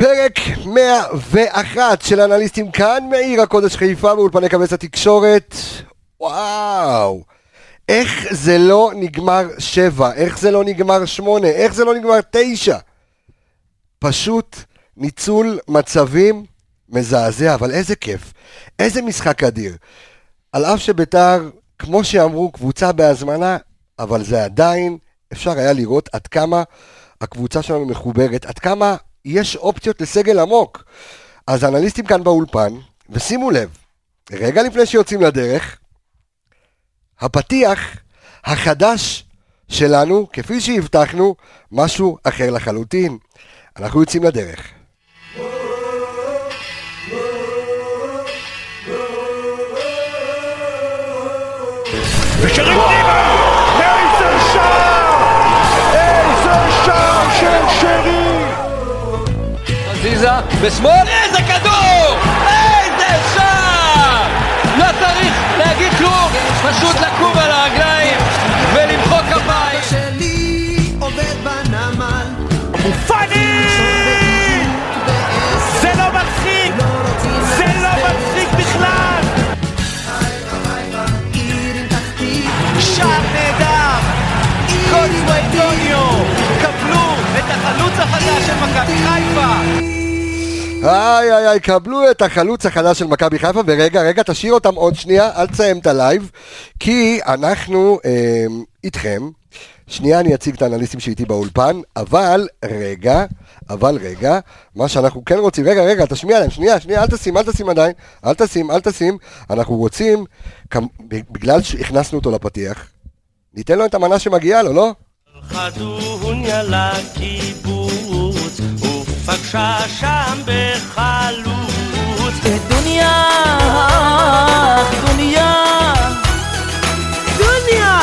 פרק 101 של אנליסטים כאן מעיר הקודש חיפה באולפני כבש התקשורת. וואו, איך זה לא נגמר 7, איך זה לא נגמר 8, איך זה לא נגמר 9. פשוט ניצול מצבים מזעזע, אבל איזה כיף. איזה משחק אדיר. על אף שביתר, כמו שאמרו, קבוצה בהזמנה, אבל זה עדיין, אפשר היה לראות עד כמה הקבוצה שלנו מחוברת, עד כמה יש אופציות לסגל עמוק. אז האנליסטים כאן באולפן, ושימו לב, רגע לפני שיוצאים לדרך, הפתיח החדש שלנו, כפי שהבטחנו, משהו אחר לחלוטין. אנחנו יוצאים לדרך. ושרים פנימה! איזה שער! איזה שער של שרי! חזיזה בשמאל, איזה כדור! איזה שער! לא צריך להגיד כלום, פשוט לקום על הרגליים ולמחוא כפיים. אבו פאני! זה לא מצחיק! זה לא מצחיק בכלל! שער נהדר! גודסוויי דוניו! קבלו את החלוץ החדש של מכבי חיפה! איי איי איי, קבלו את החלוץ החדש של מכבי חיפה, ורגע, רגע, תשאיר אותם עוד שנייה, אל תסיים את הלייב, כי אנחנו אה, איתכם. שנייה אני אציג את האנליסטים שאיתי באולפן, אבל רגע, אבל רגע, מה שאנחנו כן רוצים, רגע, רגע, תשמיע להם, שנייה, שנייה, אל תשים, אל תשים עדיין, אל תשים, אל תשים, אנחנו רוצים, כמ- בגלל שהכנסנו אותו לפתיח, ניתן לו את המנה שמגיעה לו, לא? חדוניה לקיבוץ, ופגשה שם בחלוץ. דוניה, דוניה, דוניה,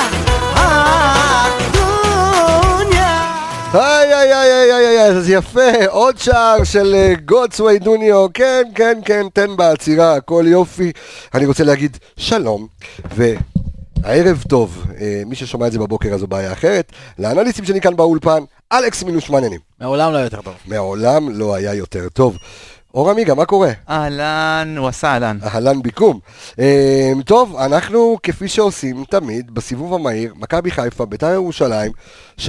דוניה. איי איי איי איי איי איי, אז יפה, עוד שער של גודסווי דוניו, כן כן כן, תן בעצירה, הכל יופי. אני רוצה להגיד שלום, והערב טוב, אה, מי ששומע את זה בבוקר אז זו בעיה אחרת, לאנליסטים שלי כאן באולפן, אלכס מינוש מעניינים. מעולם לא יותר טוב. מעולם לא היה יותר טוב. אור עמיגה, מה קורה? אהלן, הוא עשה אהלן. אהלן ביקום. אה, טוב, אנחנו כפי שעושים תמיד בסיבוב המהיר, מכבי חיפה, בית"ר ירושלים, 3-0,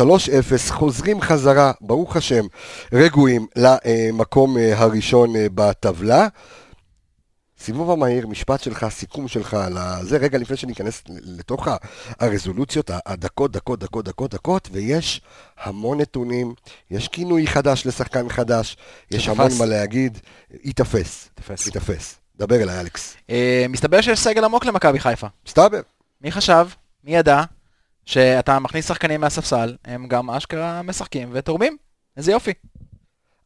חוזרים חזרה, ברוך השם, רגועים למקום אה, הראשון אה, בטבלה. סיבוב המהיר, משפט שלך, סיכום שלך על זה, רגע לפני שניכנס לתוך הרזולוציות, הדקות, דקות, דקות, דקות, דקות, ויש המון נתונים, יש כינוי חדש לשחקן חדש, יש שתפס. המון מה להגיד, ייתפס, ייתפס. דבר אליי, אלכס. אה, מסתבר שיש סגל עמוק למכבי חיפה. מסתבר. מי חשב, מי ידע, שאתה מכניס שחקנים מהספסל, הם גם אשכרה משחקים ותורמים. איזה יופי.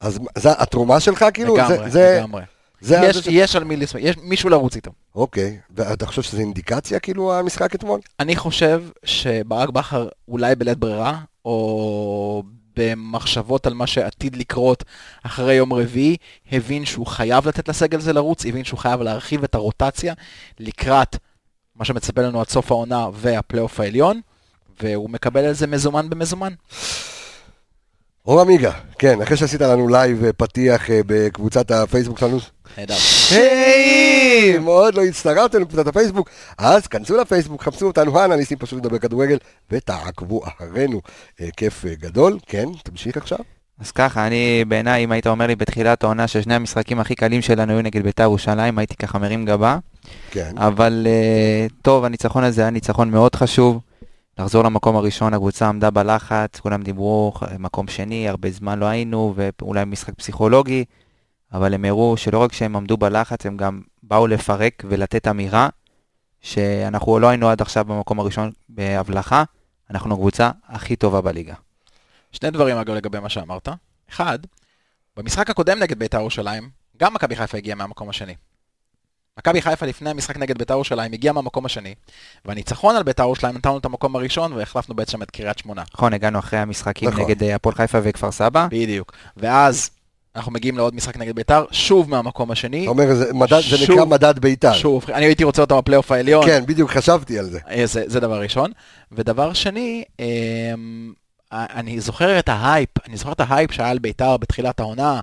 אז זה התרומה שלך, כאילו? לגמרי, זה, זה, לגמרי. יש, ש- יש על מי לסמוך, יש מישהו לרוץ איתו. אוקיי, ואתה חושב שזה אינדיקציה, כאילו, המשחק אתמול? אני חושב שברק בכר אולי בלית ברירה, או במחשבות על מה שעתיד לקרות אחרי יום רביעי, הבין שהוא חייב לתת לסגל הזה לרוץ, הבין שהוא חייב להרחיב את הרוטציה לקראת מה שמצפה לנו עד סוף העונה והפלייאוף העליון, והוא מקבל על זה מזומן במזומן. אור עמיגה, כן, אחרי שעשית לנו לייב אה, פתיח אה, בקבוצת הפייסבוק שלנו. נהדר. היי! עוד לא הצטרפתם לקבוצת הפייסבוק, אז כנסו לפייסבוק, חפשו אותנו, האנליסטים פשוט לדבר כדורגל, ותעקבו אחרינו. אה, כיף גדול, כן, תמשיך עכשיו. אז ככה, אני בעיניי, אם היית אומר לי בתחילת העונה ששני המשחקים הכי קלים שלנו היו נגד בית"ר ירושלים, הייתי ככה מרים גבה. כן. אבל טוב, הניצחון הזה היה ניצחון מאוד חשוב. לחזור למקום הראשון, הקבוצה עמדה בלחץ, כולם דיברו, מקום שני, הרבה זמן לא היינו, ואולי משחק פסיכולוגי, אבל הם הראו שלא רק שהם עמדו בלחץ, הם גם באו לפרק ולתת אמירה, שאנחנו לא היינו עד עכשיו במקום הראשון בהבלחה, אנחנו הקבוצה הכי טובה בליגה. שני דברים אגב לגבי מה שאמרת. אחד, במשחק הקודם נגד בית"ר ירושלים, גם מכבי חיפה הגיעה מהמקום השני. מכבי חיפה לפני המשחק נגד בית"ר ירושלים הגיעה מהמקום השני, והניצחון על בית"ר ירושלים נתנו את המקום הראשון והחלפנו בעצם את קריית שמונה. נכון, הגענו אחרי המשחקים נכון. נגד אה, הפועל חיפה וכפר סבא. בדיוק. ואז אנחנו מגיעים לעוד משחק נגד בית"ר, שוב מהמקום השני. אתה אומר, זה מדד- זה שוב- נקרא מדד בית"ר. שוב, אני הייתי רוצה אותם בפלייאוף העליון. כן, בדיוק חשבתי על זה. אה, זה, זה דבר ראשון. ודבר שני, אמ, אני זוכר את ההייפ, אני זוכר את ההייפ שהיה על בית"ר בתחילת העונה,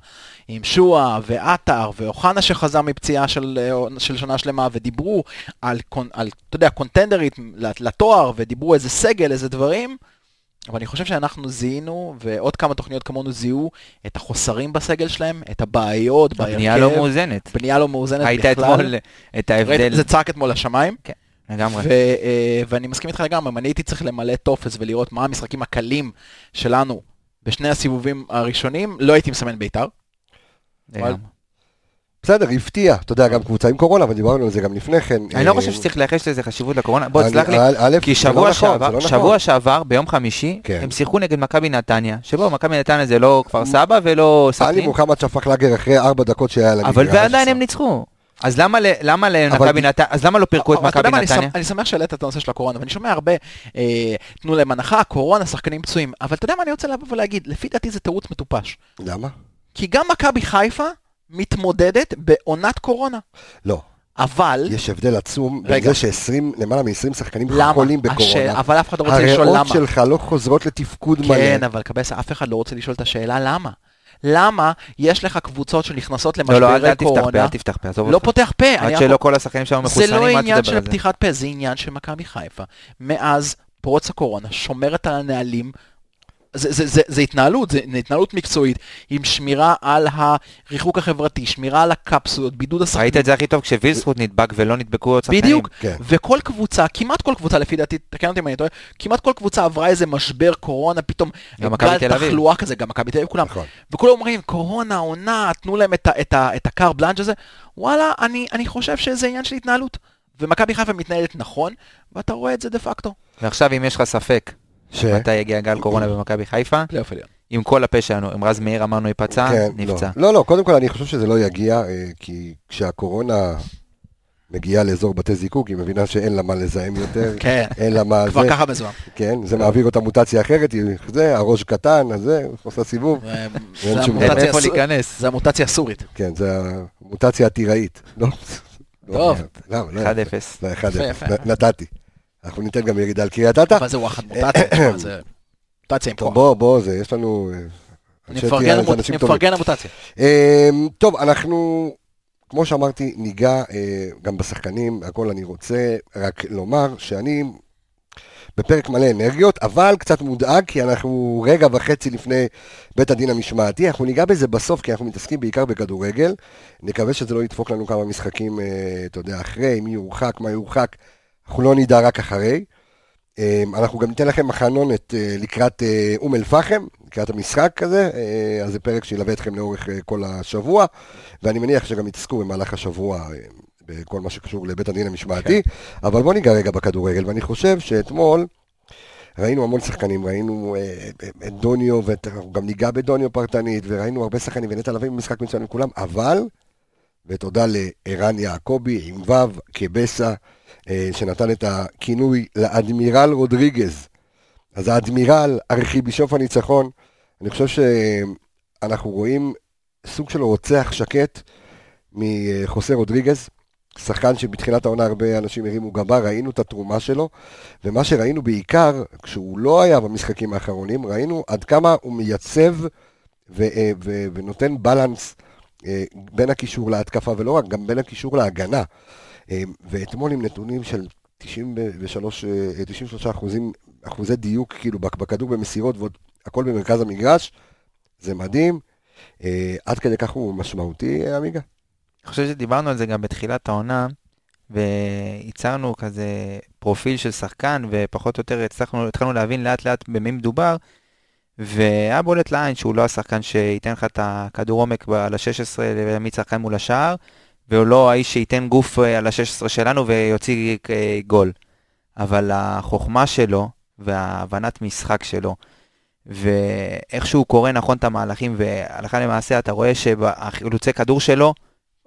עם שועה ועטר ואוחנה שחזר מפציעה של, אה, של שנה שלמה, ודיברו על, על, אתה יודע, קונטנדרית לתואר, ודיברו איזה סגל, איזה דברים, אבל אני חושב שאנחנו זיהינו, ועוד כמה תוכניות כמונו זיהו, את החוסרים בסגל שלהם, את הבעיות בהרכב. הבנייה לא מאוזנת. בנייה לא מאוזנת בכלל. ראית אתמול את ההבדל. זה צעק אתמול לשמיים. לגמרי. ו, אה, ואני מסכים איתך לגמרי, אם אני הייתי צריך למלא טופס ולראות מה המשחקים הקלים שלנו בשני הסיבובים הראשונים, לא הייתי מסמן בית"ר. בסדר, הפתיע, אתה יודע, גם קבוצה עם קורונה, אבל דיברנו על זה גם לפני כן. אני לא אה, חושב שצריך לייחס לזה חשיבות לקורונה. בוא, תסלח לי. כי לא שבוע נכון, שעבר, לא נכון. שבוע שעבר, ביום חמישי, כן. הם שיחקו נגד מכבי נתניה, שבו מכבי נתניה זה לא כפר סבא ולא עלי סכנין, מוחמד שפך לאגר אחרי ארבע דקות שהיה על אבל. ועדיין הם ניצחו. אז למה למה למכבי אבל- נתניה, אז למה לא פירקו את אבל אתה יודע מכבי נתניה? אני שמח שהעלית את הנושא של הקורונה, ואני שומע הרבה, אה, תנו להם הנחה, קורונה, שחקנים פצועים, אבל אתה יודע מה אני רוצה לבוא ולהגיד, לפי דעתי זה תירוץ מטופש. למה? כי גם מכבי חיפה מתמודדת בעונת קורונה, לא. אבל... יש הבדל עצום בין רגע. זה ש-20, למעלה מ-20 שחקנים למה? חולים הש- בקורונה. אבל אף אחד לא רוצה לשאול למה. הריאות שלך לא חוזרות לתפקוד מלא. כן, אבל קבסה, אף אחד לא רוצה לשאול את השאלה למה. למה יש לך קבוצות שנכנסות לא, לא, אל למשברי תפתח פה, קורונה, אל תפתח פה, עזוב לא אותך. פותח פה, עד שלא כל השחקנים שלנו זה מחוסנים, לא אל עניין תדבר של על זה. פתיחת פה, זה עניין של מכבי חיפה. מאז פרוץ הקורונה, שומרת על הנהלים, זה, זה, זה, זה התנהלות, זה התנהלות מקצועית, עם שמירה על הריחוק החברתי, שמירה על הקפסולות, בידוד השחקנים. ראית את זה הכי טוב כשווילסקוט נדבק ולא נדבקו עוד שחקנים. בדיוק, כן. וכל קבוצה, כמעט כל קבוצה, לפי דעתי, תקן אותי אם אני טועה, כמעט כל קבוצה עברה איזה משבר קורונה, פתאום גם מכבי גל תל אביב. תחלואה כזה, גם מכבי תל אביב כולם. נכון. וכולם אומרים, קורונה, עונה, תנו להם את, את, ה- את הקר בלאנג' הזה. וואלה, אני, אני חושב שזה עניין של התנהלות. ומכבי חיפה מתנהלת נכון, ואתה רואה את זה דה פקטו. ועכשיו אם יש לך ספק ש... מתי יגיע גל קורונה במכבי חיפה, פלייאוף עליון. עם כל הפה שלנו, אם רז מאיר אמרנו ייפצע, כן, נפצע. לא. לא, לא, קודם כל אני חושב שזה לא יגיע, אה, כי כשהקורונה מגיעה לאזור בתי זיקוק, היא מבינה שאין לה מה לזהם יותר, כן, אין לה מה כבר זה, ככה מזוהם. כן, זה מעביר אותה מוטציה אחרת, היא- זה, הראש קטן, אז זה, עושה סיבוב, זה אין שום המוטציה. איפה להיכנס? זה המוטציה הסורית. כן, זה המוטציה הטיראית. לא, לא, טוב. למה, לא, 1-0. לא, 1-0, יפה, יפה. נ- נתתי. אנחנו ניתן גם ירידה על קריית אתא. אבל זה וואחד מוטציה, תשמע, זה מוטציה עם כוח. בוא, בוא, זה, יש לנו... אה, אני מפרגן למוטציה. אמ, טוב, אנחנו, כמו שאמרתי, ניגע אה, גם בשחקנים, הכל אני רוצה רק לומר שאני בפרק מלא אנרגיות, אבל קצת מודאג, כי אנחנו רגע וחצי לפני בית הדין המשמעתי, אנחנו ניגע בזה בסוף, כי אנחנו מתעסקים בעיקר בכדורגל. נקווה שזה לא ידפוק לנו כמה משחקים, אה, אתה יודע, אחרי, מי יורחק, מה יורחק, אנחנו לא נדע רק אחרי. אמ, אנחנו גם ניתן לכם מחנונת אה, לקראת אה, אום אל-פחם, לקראת המשחק הזה, אה, אז זה פרק שילווה אתכם לאורך כל השבוע, ואני מניח שגם יתעסקו במהלך השבוע בכל מה שקשור לבית הדין המשמעתי, אבל בואו ניגע רגע בכדורגל, ואני חושב שאתמול ראינו המון שחקנים, ראינו את דוניו, ואנחנו גם ניגע בדוניו פרטנית, וראינו הרבה שחקנים, ונטע לביא במשחק מצוין עם כולם, אבל, ותודה לערן יעקבי עם ו' כבסה, שנתן את הכינוי לאדמירל רודריגז. אז האדמירל, ארכיבישוף הניצחון, אני חושב שאנחנו רואים סוג של רוצח שקט מחוסה רודריגז, שחקן שבתחילת העונה הרבה אנשים הרימו גבה, ראינו את התרומה שלו, ומה שראינו בעיקר, כשהוא לא היה במשחקים האחרונים, ראינו עד כמה הוא מייצב ו- אה, ו- ונותן בלנס אה, בין הקישור להתקפה, ולא רק, גם בין הקישור להגנה. אה, ואתמול עם נתונים של 93, אה, 93 אחוזים, אחוזי דיוק, כאילו, בכ- בכדור במסירות, ועוד הכל במרכז המגרש, זה מדהים. אה, עד כדי כך הוא משמעותי, אה, עמיגה? אני חושב שדיברנו על זה גם בתחילת העונה, וייצרנו כזה פרופיל של שחקן, ופחות או יותר הצלחנו, התחלנו להבין לאט לאט במי מדובר, והיה בולט לעין שהוא לא השחקן שייתן לך את הכדור עומק על ה-16 ויעמיד שחקן מול השער, והוא לא האיש שייתן גוף אה, על ה-16 שלנו ויוציא אה, גול. אבל החוכמה שלו וההבנת משחק שלו, ואיך שהוא קורא נכון את המהלכים, והלכה למעשה אתה רואה שהחילוצי כדור שלו,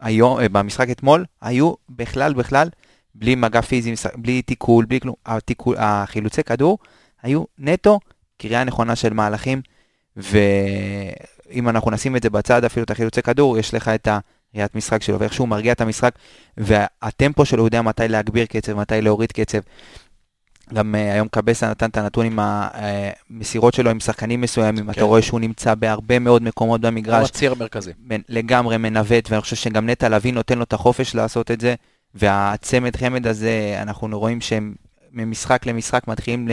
היום, אה, במשחק אתמול, היו בכלל בכלל בלי מגע פיזי, בלי תיקול, בלי כלום. התיקול, החילוצי כדור היו נטו קריאה נכונה של מהלכים, ואם אנחנו נשים את זה בצד, אפילו את החילוצי כדור, יש לך את הראיית משחק שלו, ואיך שהוא מרגיע את המשחק, והטמפו שלו יודע מתי להגביר קצב, מתי להוריד קצב. גם אה, היום קבסה נתן את הנתון עם המסירות שלו עם שחקנים מסוימים, כן. אתה רואה שהוא נמצא בהרבה מאוד מקומות הוא במגרש, הציר המרכזי. לגמרי מנווט, ואני חושב שגם נטע לביא נותן לו את החופש לעשות את זה, והצמד חמד הזה, אנחנו רואים שהם ממשחק למשחק מתחילים ל...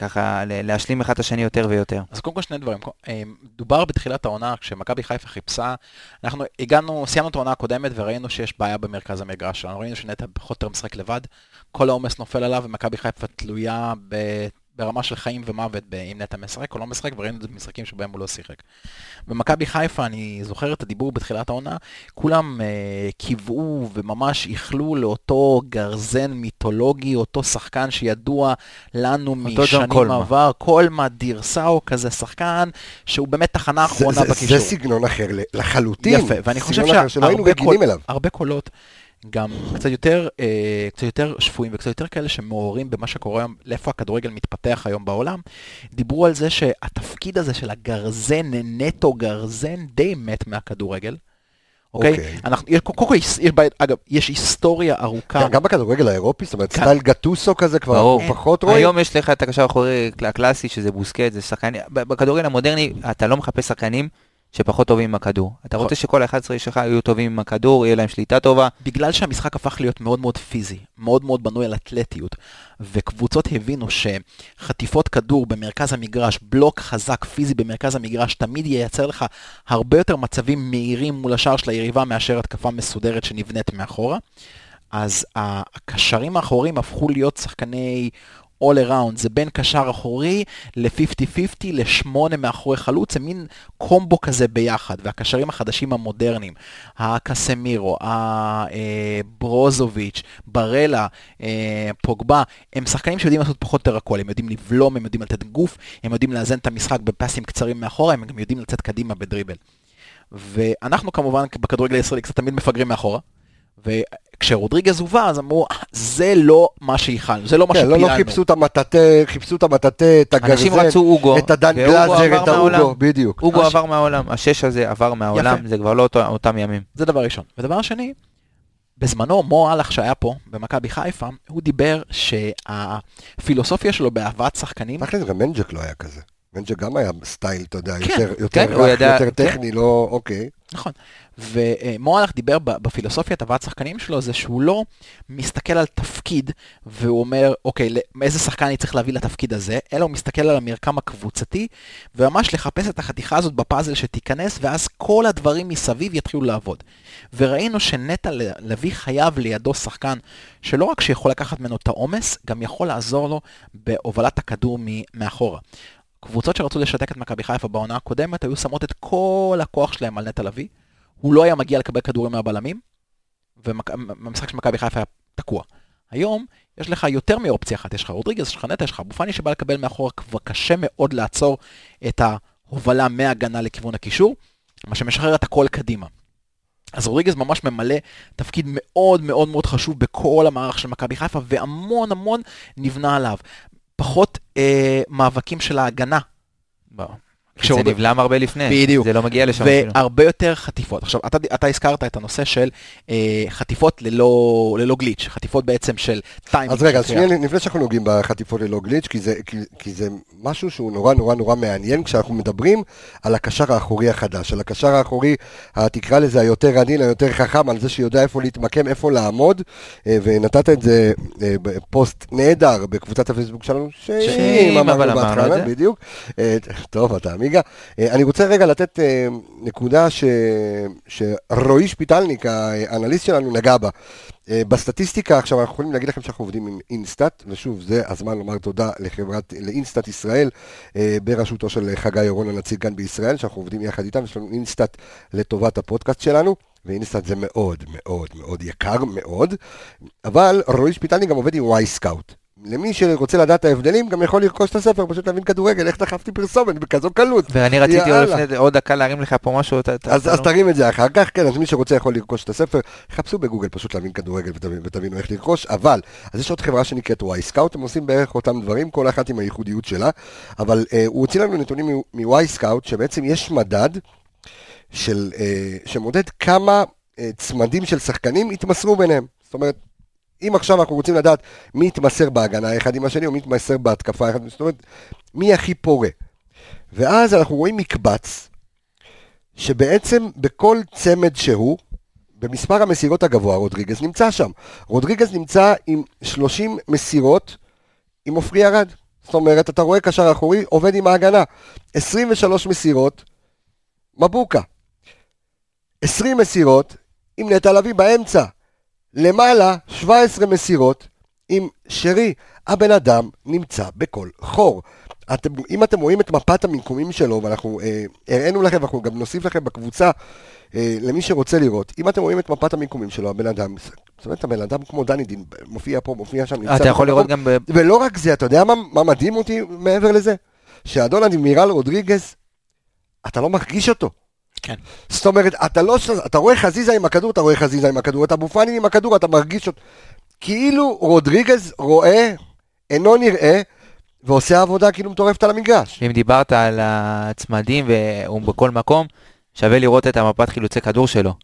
ככה להשלים אחד את השני יותר ויותר. אז קודם כל שני דברים. אה, דובר בתחילת העונה, כשמכבי חיפה חיפשה, אנחנו הגענו, סיימנו את העונה הקודמת וראינו שיש בעיה במרכז המגרש שלנו. ראינו שנטע פחות יותר משחק לבד, כל העומס נופל עליו ומכבי חיפה תלויה. ברמה של חיים ומוות אם נטע משחק או לא משחק, וראינו את זה במשחקים שבהם הוא לא שיחק. במכבי חיפה, אני זוכר את הדיבור בתחילת העונה, כולם אה, קיוו וממש איחלו לאותו גרזן מיתולוגי, אותו שחקן שידוע לנו משנים קולמה. עבר, קולמה, דירסאו, כזה שחקן שהוא באמת תחנה אחרונה בקישור. זה סגנון אחר לחלוטין. יפה, ואני חושב שהרבה קול- קולות, גם קצת יותר, אה, קצת יותר שפויים וקצת יותר כאלה שמעוררים במה שקורה היום, לאיפה הכדורגל מתפתח היום בעולם, דיברו על זה שהתפקיד הזה של הגרזן, נטו גרזן, די מת מהכדורגל. אוקיי? אוקיי. אנחנו, יש, קודם כל, יש, אגב, יש היסטוריה ארוכה. גם בכדורגל האירופי, זאת אומרת, כן. סטייל גטוסו כזה כבר פחות רואים. היום יש לך את הקשר האחורי הקלאסי, שזה בוסקט, זה שחקן... ב- בכדורגל המודרני, אתה לא מחפש שחקנים שפחות טובים עם הכדור. אתה נכון. רוצה שכל ה-11 שלך יהיו טובים עם הכדור, יהיה להם שליטה טובה. בגלל שהמשחק הפך להיות מאוד מאוד פיזי, מאוד מאוד בנוי על אתלטיות, וקבוצות הבינו שחטיפות כדור במרכז המגרש, בלוק חזק פיזי במרכז המגרש, תמיד ייצר לך הרבה יותר מצבים מהירים מול השער של היריבה מאשר התקפה מסודרת שנבנית מאחורה. אז הקשרים האחוריים הפכו להיות שחקני all around, זה בין קשר אחורי ל-50-50 לשמונה מאחורי חלוץ, זה מין קומבו כזה ביחד, והקשרים החדשים המודרניים, הקסמירו, הברוזוביץ', ברלה, אה, פוגבה, הם שחקנים שיודעים לעשות פחות או יותר הכל, הם יודעים לבלום, הם יודעים לתת גוף, הם יודעים לאזן את המשחק בפסים קצרים מאחורה, הם גם יודעים לצאת קדימה בדריבל. ואנחנו כמובן בכדורגל הישראלי קצת תמיד מפגרים מאחורה. וכשרודריגז הובא אז אמרו זה לא מה שייחלנו, זה לא מה כן, לא, שפיללנו. לא חיפשו את המטאטה, חיפשו את המטאטה, את אנשים הגרזן, רצו אוגו, את הדן גלאזר, את האוגו, מהעולם. בדיוק. אוגו הש- עבר מהעולם, השש הזה עבר מהעולם. זה כבר לא אותו- אותם ימים. זה דבר ראשון. ודבר שני, בזמנו מו אלאך שהיה פה במכבי חיפה, הוא דיבר שהפילוסופיה שלו בהבאת שחקנים, תכל'ס גם מנג'ק לא היה כזה. מנג'ק גם היה סטייל, אתה יודע, כן, יותר- יותר כן, רך, ידע- יותר כן. טכני, לא, אוקיי. נכון, ומו אלאך דיבר בפילוסופיית הבאת שחקנים שלו, זה שהוא לא מסתכל על תפקיד, והוא אומר, אוקיי, איזה שחקן אני צריך להביא לתפקיד הזה, אלא הוא מסתכל על המרקם הקבוצתי, וממש לחפש את החתיכה הזאת בפאזל שתיכנס, ואז כל הדברים מסביב יתחילו לעבוד. וראינו שנטע לביא חייב לידו שחקן שלא רק שיכול לקחת ממנו את העומס, גם יכול לעזור לו בהובלת הכדור מאחורה. קבוצות שרצו לשתק את מכבי חיפה בעונה הקודמת היו שמות את כל הכוח שלהם על נטע לביא. הוא לא היה מגיע לקבל כדורים מהבלמים, והמשחק של מכבי חיפה היה תקוע. היום יש לך יותר מאופציה אחת, יש לך רודריגז, יש לך נטע, יש לך אבו פאני שבא לקבל מאחורה, כבר קשה מאוד לעצור את ההובלה מהגנה לכיוון הקישור, מה שמשחרר את הכל קדימה. אז רודריגז ממש ממלא תפקיד מאוד מאוד מאוד חשוב בכל המערך של מכבי חיפה, והמון המון נבנה עליו. פחות אה, מאבקים של ההגנה. זה נבלם הרבה לפני, בדיוק. זה לא מגיע לשם אפילו. והרבה יותר חטיפות. עכשיו, אתה, אתה הזכרת את הנושא של אה, חטיפות ללא, ללא גליץ', חטיפות בעצם של טיימינג. אז רגע, אז. שנייה, לפני שאנחנו נוגעים בחטיפות ללא גליץ', כי זה, כי, כי זה משהו שהוא נורא נורא נורא מעניין, כשאנחנו מדברים על הקשר האחורי החדש, על הקשר האחורי, תקרא לזה היותר עדין, היותר חכם, על זה שיודע איפה להתמקם, איפה לעמוד, אה, ונתת את זה אה, בפוסט נהדר בקבוצת הפייסבוק שלנו, שאם, אמרנו בהתחלה, את זה. בדיוק. אה, טוב, אתה עמיגה. אה, אני רוצה רגע לתת אה, נקודה ש... שרועי שפיטלניק, האנליסט שלנו, נגע בה. אה, בסטטיסטיקה, עכשיו אנחנו יכולים להגיד לכם שאנחנו עובדים עם InStat, ושוב, זה הזמן לומר תודה לחברת, ל InStat ישראל, בראשותו של חגי אורון הנציג כאן בישראל, שאנחנו עובדים יחד איתם, יש לנו InStat לטובת הפודקאסט שלנו, ו InStat זה מאוד מאוד מאוד יקר, מאוד, אבל רועי שפיטלניק גם עובד עם Wyscout. למי שרוצה לדעת ההבדלים, גם יכול לרכוש את הספר, פשוט להבין כדורגל, איך דחפתי פרסומת בכזו קלות. ואני רציתי. לפני עוד דקה להרים לך פה משהו. אז, תרים את זה אחר כך, כן, אז מי שרוצה יכול לרכוש את הספר, חפשו בגוגל פשוט להבין כדורגל ותבינו איך לרכוש, אבל, אז יש עוד חברה שנקראת Wyscout, הם עושים בערך אותם דברים, כל אחת עם הייחודיות שלה, אבל אה, הוא הוציא לנו נתונים מ Wyscout, שבעצם יש מדד של, אה, שמודד כמה אה, צמדים של שחקנים התמסרו ביניהם. זאת אומרת, אם עכשיו אנחנו רוצים לדעת מי יתמסר בהגנה אחד עם השני, או מי יתמסר בהתקפה אחד, זאת אומרת, מי הכי פורה. ואז אנחנו רואים מקבץ, שבעצם בכל צמד שהוא, במספר המסירות הגבוה, רודריגז נמצא שם. רודריגז נמצא עם 30 מסירות עם עופרי ארד. זאת אומרת, אתה רואה קשר אחורי, עובד עם ההגנה. 23 מסירות, מבוקה. 20 מסירות עם נטע לביא באמצע. למעלה, 17 מסירות עם שרי. הבן אדם נמצא בכל חור. אתם, אם אתם רואים את מפת המיקומים שלו, ואנחנו אה, הראינו לכם, ואנחנו גם נוסיף לכם בקבוצה, אה, למי שרוצה לראות, אם אתם רואים את מפת המיקומים שלו, הבן אדם, זאת אומרת, הבן אדם כמו דני דין, מופיע פה, מופיע שם, נמצא אתה יכול לראות. גם ב... ולא רק זה, אתה יודע מה, מה מדהים אותי מעבר לזה? שאדון אדמירל רודריגז, אתה לא מרגיש אותו. כן. זאת אומרת, אתה לא, אתה רואה חזיזה עם הכדור, אתה רואה חזיזה עם הכדור, אתה אבו פאני עם הכדור, אתה מרגיש אותו. כאילו רודריגז רואה, אינו נראה, ועושה עבודה כאילו מטורפת על המגרש. אם דיברת על הצמדים והוא בכל מקום, שווה לראות את המפת חילוצי כדור שלו.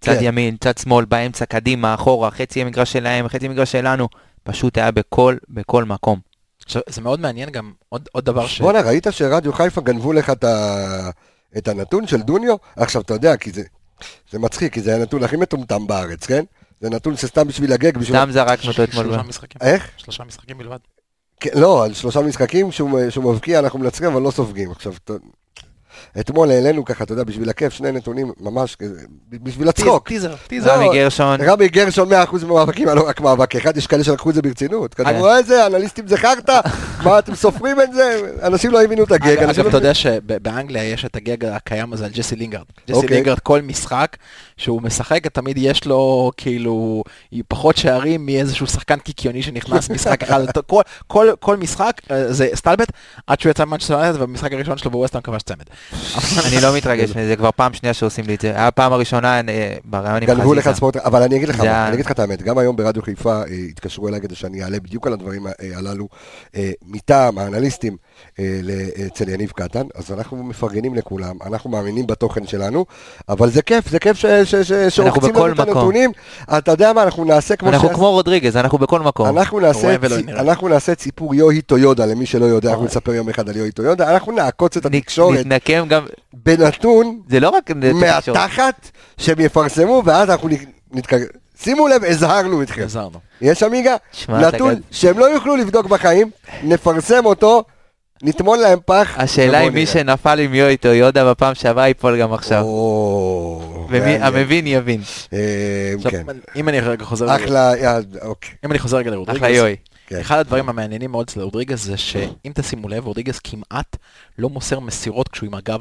צד כן. ימין, צד שמאל, באמצע, קדימה, אחורה, חצי המגרש שלהם, חצי המגרש שלנו. פשוט היה בכל, בכל מקום. עכשיו, זה מאוד מעניין גם, עוד, עוד דבר ש... בואנה, ראית שרדיו חיפה גנבו לך את, ה... את הנתון של דוניו? עכשיו, אתה יודע, כי זה, זה מצחיק, כי זה הנתון הכי מטומטם בארץ, כן? זה נתון שסתם בשביל הגג, בשביל... סתם זרקנו אותו אתמול. שלושה משחקים. איך? שלושה משחקים בלבד. כן, לא, על שלושה משחקים שהוא, שהוא מבקיע, אנחנו מנצחים, אבל לא סופגים. עכשיו, ת... אתמול העלינו ככה, אתה יודע, בשביל הכיף, שני נתונים, ממש, כזה, בשביל הצחוק. טיזר, טיזר. רמי גרשון, רבי גרשון 100% מהמאבקים, לא רק מאבק אחד, יש כאלה שלקחו את זה ברצינות. אגב. כתבו, איזה, אנליסטים זה חרטא? מה, אתם סופרים את זה? אנשים לא הבינו את הגג. אגב, לא אתה יודע שבאנגליה יש את הגג הקיים הזה על ג'סי לינגרד. ג'סי אוקיי. לינגרד, כל משחק שהוא משחק, תמיד יש לו כאילו פחות שערים מאיזשהו שחקן קיקיוני שנכנס משחק אחד. כל- כל- כל משחק אה, זה סטלבט, עד שהוא יצא ממנצ'סטר יונייטד, ובמשחק הראשון שלו בווסטהאם כבש צמד. אני לא מתרגש מזה, זה כבר פעם שנייה שעושים לי את זה. היה הפעם הראשונה אה, בראיון עם גנבו לך חזיזה. ספורט, אבל אני אגיד לך, אני אגיד לך את האמת, גם היום ברדיו חיפה אה, התקשרו אליי כדי שאני אעלה בדיוק על הדברים אה, הללו, אה, מטעם האנליסטים אצל יניב קטן, אז אנחנו מפרגנים לכולם, אנחנו מאמינים בתוכן שלנו, אבל זה כיף, זה כיף ש- שעוקצים בכל לנו את. הנתונים, אתה יודע מה, אנחנו נעשה כמו אנחנו כמו רודריגז, אנחנו בכל מקום. אנחנו נעשה, את סיפור יוהי טויודה, למי שלא יודע, אנחנו. נספר יום אחד על יוהי טויודה, אנחנו נעקוץ את התקשורת נתנקם גם, בנתון זה לא רק. מהתחת שהם יפרסמו, ואז אנחנו נתקרב. שימו לב, הזהרנו אתכם. עזרנו. יש עמיגה? נתון שהם לא יוכלו לבדוק בחיים, נפרסם אותו, נטמון להם פח. השאלה אם מי. שנפל עם יואיטו יודה בפעם שעברה ייפול גם עכשיו. או, ומי- מעניין. המבין יבין. אה, כן. אם אני רגע חוזר... אחלה, אוקיי. אם אני חוזר רגע לרודריגז, אחלה יואי. כן. אחד הדברים המעניינים מאוד אצל רודריגז זה שאם תשימו לב, רודריגז כמעט לא מוסר מסירות כשהוא עם הגב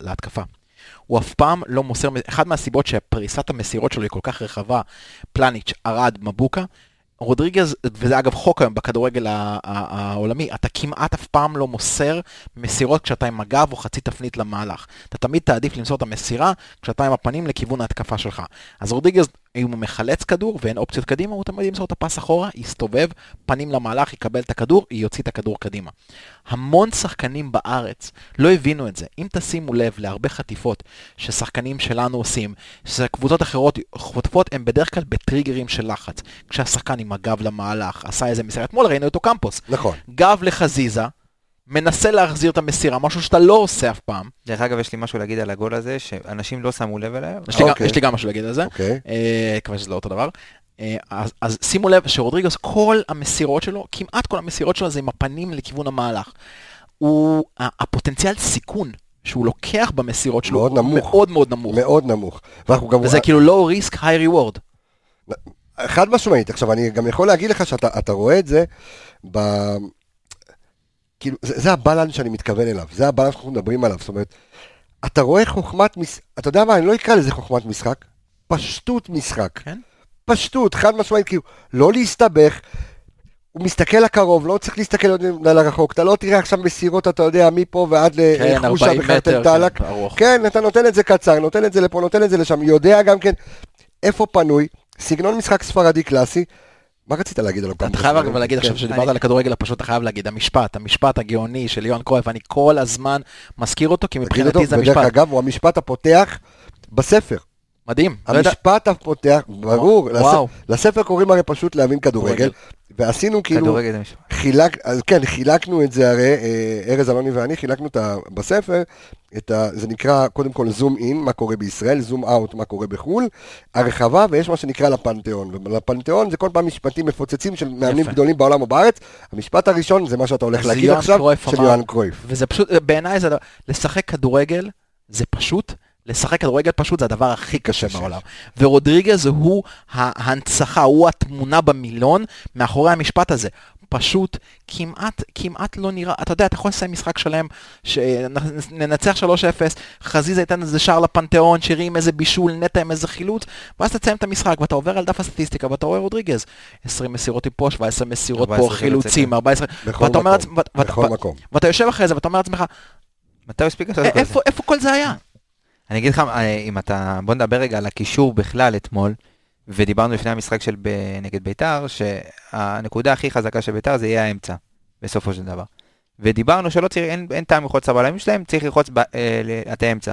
להתקפה. הוא אף פעם לא מוסר, אחת מהסיבות שפריסת המסירות שלו היא כל כך רחבה, פלניץ', ארד, מבוקה, רודריגז, וזה אגב חוק היום בכדורגל העולמי, אתה כמעט אף פעם לא מוסר מסירות כשאתה עם הגב או חצי תפנית למהלך. אתה תמיד תעדיף למסור את המסירה כשאתה עם הפנים לכיוון ההתקפה שלך. אז רודריגז, אם הוא מחלץ כדור ואין אופציות קדימה, הוא תמיד ימסור את הפס אחורה, יסתובב, פנים למהלך, יקבל את הכדור, יוציא את הכדור קדימה. המון שחקנים בארץ לא הבינו את זה. אם תשימו לב להרבה חטיפות ששחקנים שלנו עושים, שקבוצות אחרות חוטפות, הם בדרך כלל בטריגרים של לחץ. כשהשחקן עם הגב למהלך, עשה איזה מסירה, אתמול ראינו אותו קמפוס. נכון. גב לחזיזה, מנסה להחזיר את המסירה, משהו שאתה לא עושה אף פעם. דרך אגב, יש לי משהו להגיד על הגול הזה, שאנשים לא שמו לב אליו. יש גם, אוקיי. יש לי גם משהו להגיד על זה. אוקיי. אה, מקווה שזה לא אותו דבר. אה, אז, אז שימו לב שרודריגז, כל המסירות שלו, כמעט כל המסירות שלו זה עם הפנים לכיוון המהלך. הוא, הפוטנציאל סיכון שהוא לוקח במסירות שלו, מאוד הוא נמוך. מאוד מאוד נמוך. מאוד נמוך. ואנחנו גם... וזה כאילו low risk, high reward. חד משמעית. עכשיו, אני גם יכול להגיד לך שאתה אתה רואה את זה ב... כאילו, זה, זה הבלנס שאני מתכוון אליו, זה הבלנס שאנחנו מדברים עליו, זאת אומרת, אתה רואה חוכמת משחק, אתה יודע מה, אני לא אקרא לזה חוכמת משחק, פשטות משחק. כן. פשטות, חד משמעית, כאילו, לא להסתבך, הוא מסתכל לקרוב, לא צריך להסתכל עוד לרחוק, אתה לא תראה עכשיו מסירות, אתה יודע, מפה ועד כן, לחושה 40 בחרטן מטר, טלק. כן. כן, אתה נותן את זה קצר, נותן את זה לפה, נותן את זה לשם, יודע גם כן איפה פנוי, סגנון משחק ספרדי קלאסי. מה רצית להגיד על הפעם? אתה חייב אבל להגיד עכשיו כן, שדיברת על הכדורגל הפשוט, אתה חייב להגיד, המשפט, המשפט הגאוני של יוהאן קרויף, אני כל הזמן מזכיר אותו, כי מבחינתי זה ודרך המשפט. אגב, הוא המשפט הפותח בספר. מדהים. לא המשפט הפותח, ברור. לספר קוראים הרי פשוט להבין כדורגל, ועשינו כאילו. חילק, אז כן, חילקנו את זה הרי, אה, ארז אלוני ואני חילקנו את ה, בספר, את ה, זה נקרא קודם כל זום אין, מה קורה בישראל, זום אאוט, מה קורה בחו"ל, הרחבה, ויש מה שנקרא לפנתיאון, ולפנתיאון זה כל פעם משפטים מפוצצים של מאמנים יפה. גדולים בעולם או בארץ, המשפט הראשון זה מה שאתה הולך להגיד עכשיו, של יוהאן קרויף. וזה פשוט, בעיניי זה, לשחק כדורגל זה פשוט, לשחק כדורגל פשוט זה הדבר הכי קשה. בעולם. ורודריגז הוא ההנצחה, הוא התמונה במילון מאחורי המשפט הזה. פשוט כמעט, כמעט לא נראה, אתה יודע, אתה יכול לסיים משחק שלם, שננצח 3-0, חזיזה ייתן איזה שער לפנתיאון, שירי עם איזה בישול, נטע עם איזה חילוץ, ואז אתה תסיים את המשחק, ואתה עובר על דף הסטטיסטיקה, ואתה רואה רודריגז, 20 מסירות מפה, 17 מסירות 14 פה, חילוצים, 14, בכל ואתה יושב אחרי זה, ואתה אומר לעצמך, מתי הוא הספיק לעשות את כל זה? איפה כל זה היה? אני אגיד לך, אה, אם אתה, בוא נדבר רגע על הקישור בכלל אתמול, ודיברנו לפני המשחק של ב, נגד ביתר, שהנקודה הכי חזקה של ביתר זה יהיה האמצע, בסופו של דבר. ודיברנו שלא צריך, אין, אין טעם ללחוץ לבלמים שלהם, צריך ללחוץ ב- אה, את האמצע.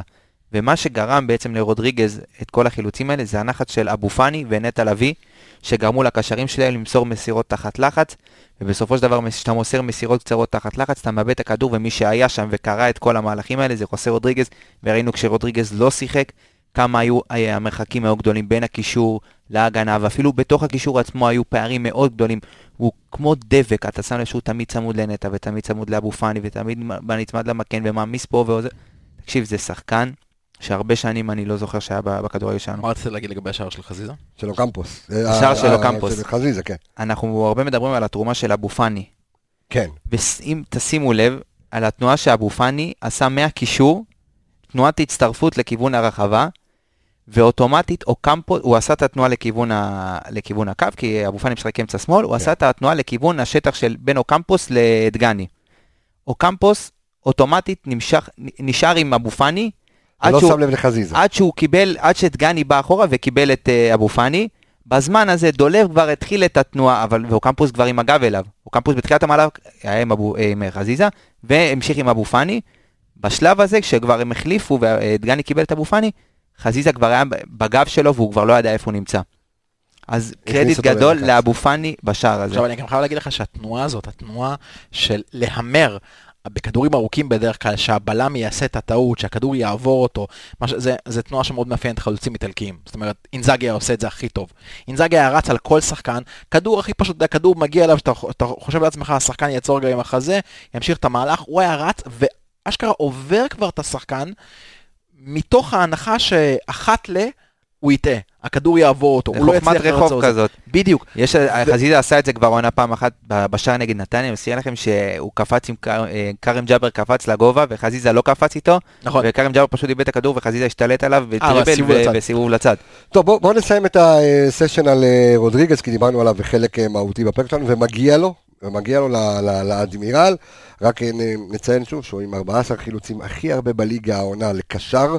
ומה שגרם בעצם לרודריגז את כל החילוצים האלה, זה הנחת של אבו פאני ונטע לביא, שגרמו לקשרים שלהם למסור מסירות תחת לחץ, ובסופו של דבר, כשאתה מוסר מסירות קצרות תחת לחץ, אתה מאבד את הכדור, ומי שהיה שם וקרא את כל המהלכים האלה זה חוסה רודריגז, וראינו כשרודריגז לא שיחק, כמה היו אה, המרחקים מאוד גדולים בין הקישור להגנה, ואפילו בתוך הקישור עצמו היו פערים מאוד גדולים. הוא כמו דבק, אתה שם לב שהוא תמיד צמוד לנטע, ותמיד צמוד לאבו פאני, ותמיד נצמד למקן, ומעמיס פה ועוזר. תקשיב, זה שחקן שהרבה שנים אני לא זוכר שהיה בכדורגל שלנו. מה רצית להגיד לגבי השער של חזיזה? של אוקמפוס. השער אה, של אה, אוקמפוס. של חזיזה, כן. אנחנו הרבה מדברים על התרומה של אבו פאני, כן. ואם תשימו לב, על התנועה שאבו פאני עשה מהקישור, תנועת הצטרפות לכיוון הרחבה, ואוטומטית אוקמפו, הוא עשה את התנועה לכיוון, ה... לכיוון הקו, כי אבו פאני משחק אמצע שמאל, הוא כן. עשה את התנועה לכיוון השטח של בין אוקמפוס לדגני. אוקמפוס אוטומטית נמשך, נשאר עם אבו פאני, לא שהוא, שם לב לחזיזה. עד שהוא קיבל, עד שדגני בא אחורה וקיבל את uh, אבו פאני. בזמן הזה דולב כבר התחיל את התנועה, אבל ואוקמפוס כבר עם הגב אליו. אוקמפוס בתחילת המהלך היה עם, אבו, אה, עם חזיזה, והמשיך עם אבו פאני. בשלב הזה, כשכבר הם החליפו ודגני קיבל את אבו פאני, חזיזה כבר היה בגב שלו והוא כבר לא ידע איפה הוא נמצא. אז קרדיט גדול. לאבו פאני בשער הזה. עכשיו אני גם חייב להגיד לך שהתנועה הזאת, התנועה של להמר בכדורים ארוכים בדרך כלל, שהבלם יעשה את הטעות, שהכדור יעבור אותו, מה ש... זה, זה תנועה שמאוד מאפיינת חלוצים איטלקיים. זאת אומרת, אינזאגי היה עושה את זה הכי טוב. אינזאגי היה רץ על כל שחקן, כדור הכי פשוט, הכדור מגיע אליו, שאתה אתה חושב לעצמך, השחקן יעצור רגע עם החזה, ימשיך את המהלך, הוא היה רץ, ואשכרה עובר כבר את השחקן, מתוך ההנחה שאחת ל... הוא יטעה, הכדור יעבור אותו, הוא לא חוכמת יצליח רחוב לעצור את זה. כזאת. בדיוק. יש, חזיזה עשה את זה כבר עונה פעם אחת בשער נגד נתניה, אני מזכיר לכם שהוא קפץ עם אה, כרם ג'אבר קפץ לגובה וחזיזה לא קפץ איתו, נכון. וכרם ג'אבר פשוט איבד את הכדור וחזיזה השתלט עליו וטריבל בסיבוב ו- לצד. טוב, בואו בוא נסיים את הסשן על אה, רודריגז, כי דיברנו עליו בחלק אה, מהותי בפרק שלנו, ומגיע לו, ומגיע לו לאדמירל. רק אה, נציין שוב שהוא עם 14 חילוצים הכי הרבה בליגה העונה לקשר,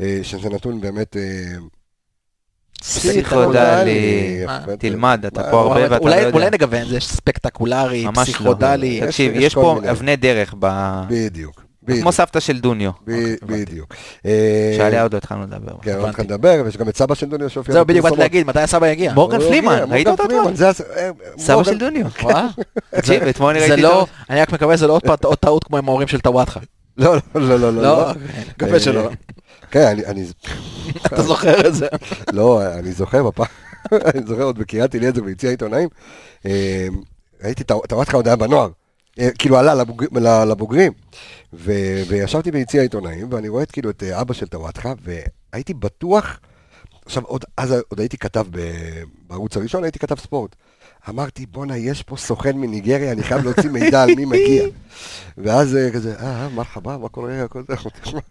אה, שזה נתון באמת... אה, פסיכודלי. יפה, תלמד, אתה מה, פה הרבה ואתה לא יודע. אולי נגוון, זה ספקטקולרי, לא. פסיכודלי. תקשיב, יש- פה. אבני דרך, ב- בדיוק. כמו סבתא של דוניו, הבנתי. בדיוק. אה, שעליה עוד לא התחלנו לדבר. כן, עוד. מעט נדבר, ויש גם את סבא של דוניו שהופיע זהו, בדיוק באתי. להגיד, מתי הסבא יגיע? מורגן פלימן, ראית אותו אתמול? אה, סבא של דוניו. תקשיב, אתמול זה ראיתי אותו. אני רק מקווה שזה לא עוד טעות כמו עם ההורים של טוואטחה. לא, לא, לא, לא, לא, לא. מקווה שלא. כן, אני- אני... אתה זוכר את זה. לא, אני זוכר בפעם, אני זוכר עוד בקריית אליעזר ביציע העיתונאים, אה, ראיתי את הוואטחה עוד היה בנוער, אה, כאילו עלה לבוגרים, וישבתי ביציע העיתונאים, ואני רואה כאילו את אה, אבא של טוואטחה, והייתי בטוח, עכשיו עוד, אז עוד הייתי כתב בערוץ הראשון, הייתי כתב ספורט. אמרתי, בואנה, יש פה סוכן מניגריה, אני חייב להוציא מידע על מי מגיע. ואז אה, כזה, אה, מרחבה, מה קורה, הכל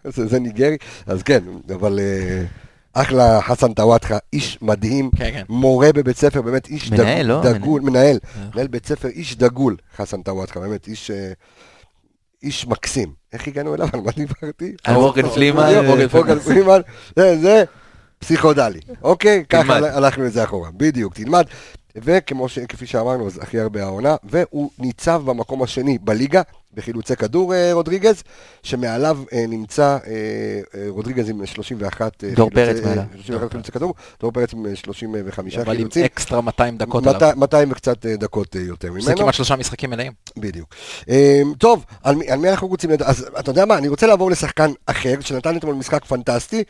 זה, זה, זה ניגרי, אז כן, אבל אה, אחלה חסן טוואטחה, איש מדהים, כן, כן. מורה בבית ספר, באמת איש מנהל, דגול, לא? דגול, מנהל, מנהל בית ספר, איש דגול, חסן טוואטחה, באמת, איש... אה, איש מקסים. איך הגענו אליו? על מה דיברתי? על מורגן פלימן. מורגן פלימן. זה, זה פסיכודלי. אוקיי? ככה. הלכנו את זה אחורה. בדיוק, תלמד. וכפי שאמרנו, אז הכי הרבה העונה, והוא ניצב במקום השני בליגה, בחילוצי כדור אה, רודריגז, שמעליו אה, נמצא אה, רודריגז עם 31 אה, דור פרץ מעליו. 31 חילוצי כדור, דור פרץ עם אה, 35 אבל עם חילוצים. אקסטרה 200 דקות עליו. 200 200 וקצת דקות יותר זה ממנו. כמעט שלושה משחקים מלאים. בדיוק. אה, טוב, על מי אנחנו רוצים לדעת? אז אתה יודע מה, אני רוצה לעבור לשחקן אחר, שנתן אתמול משחק פנטסטי.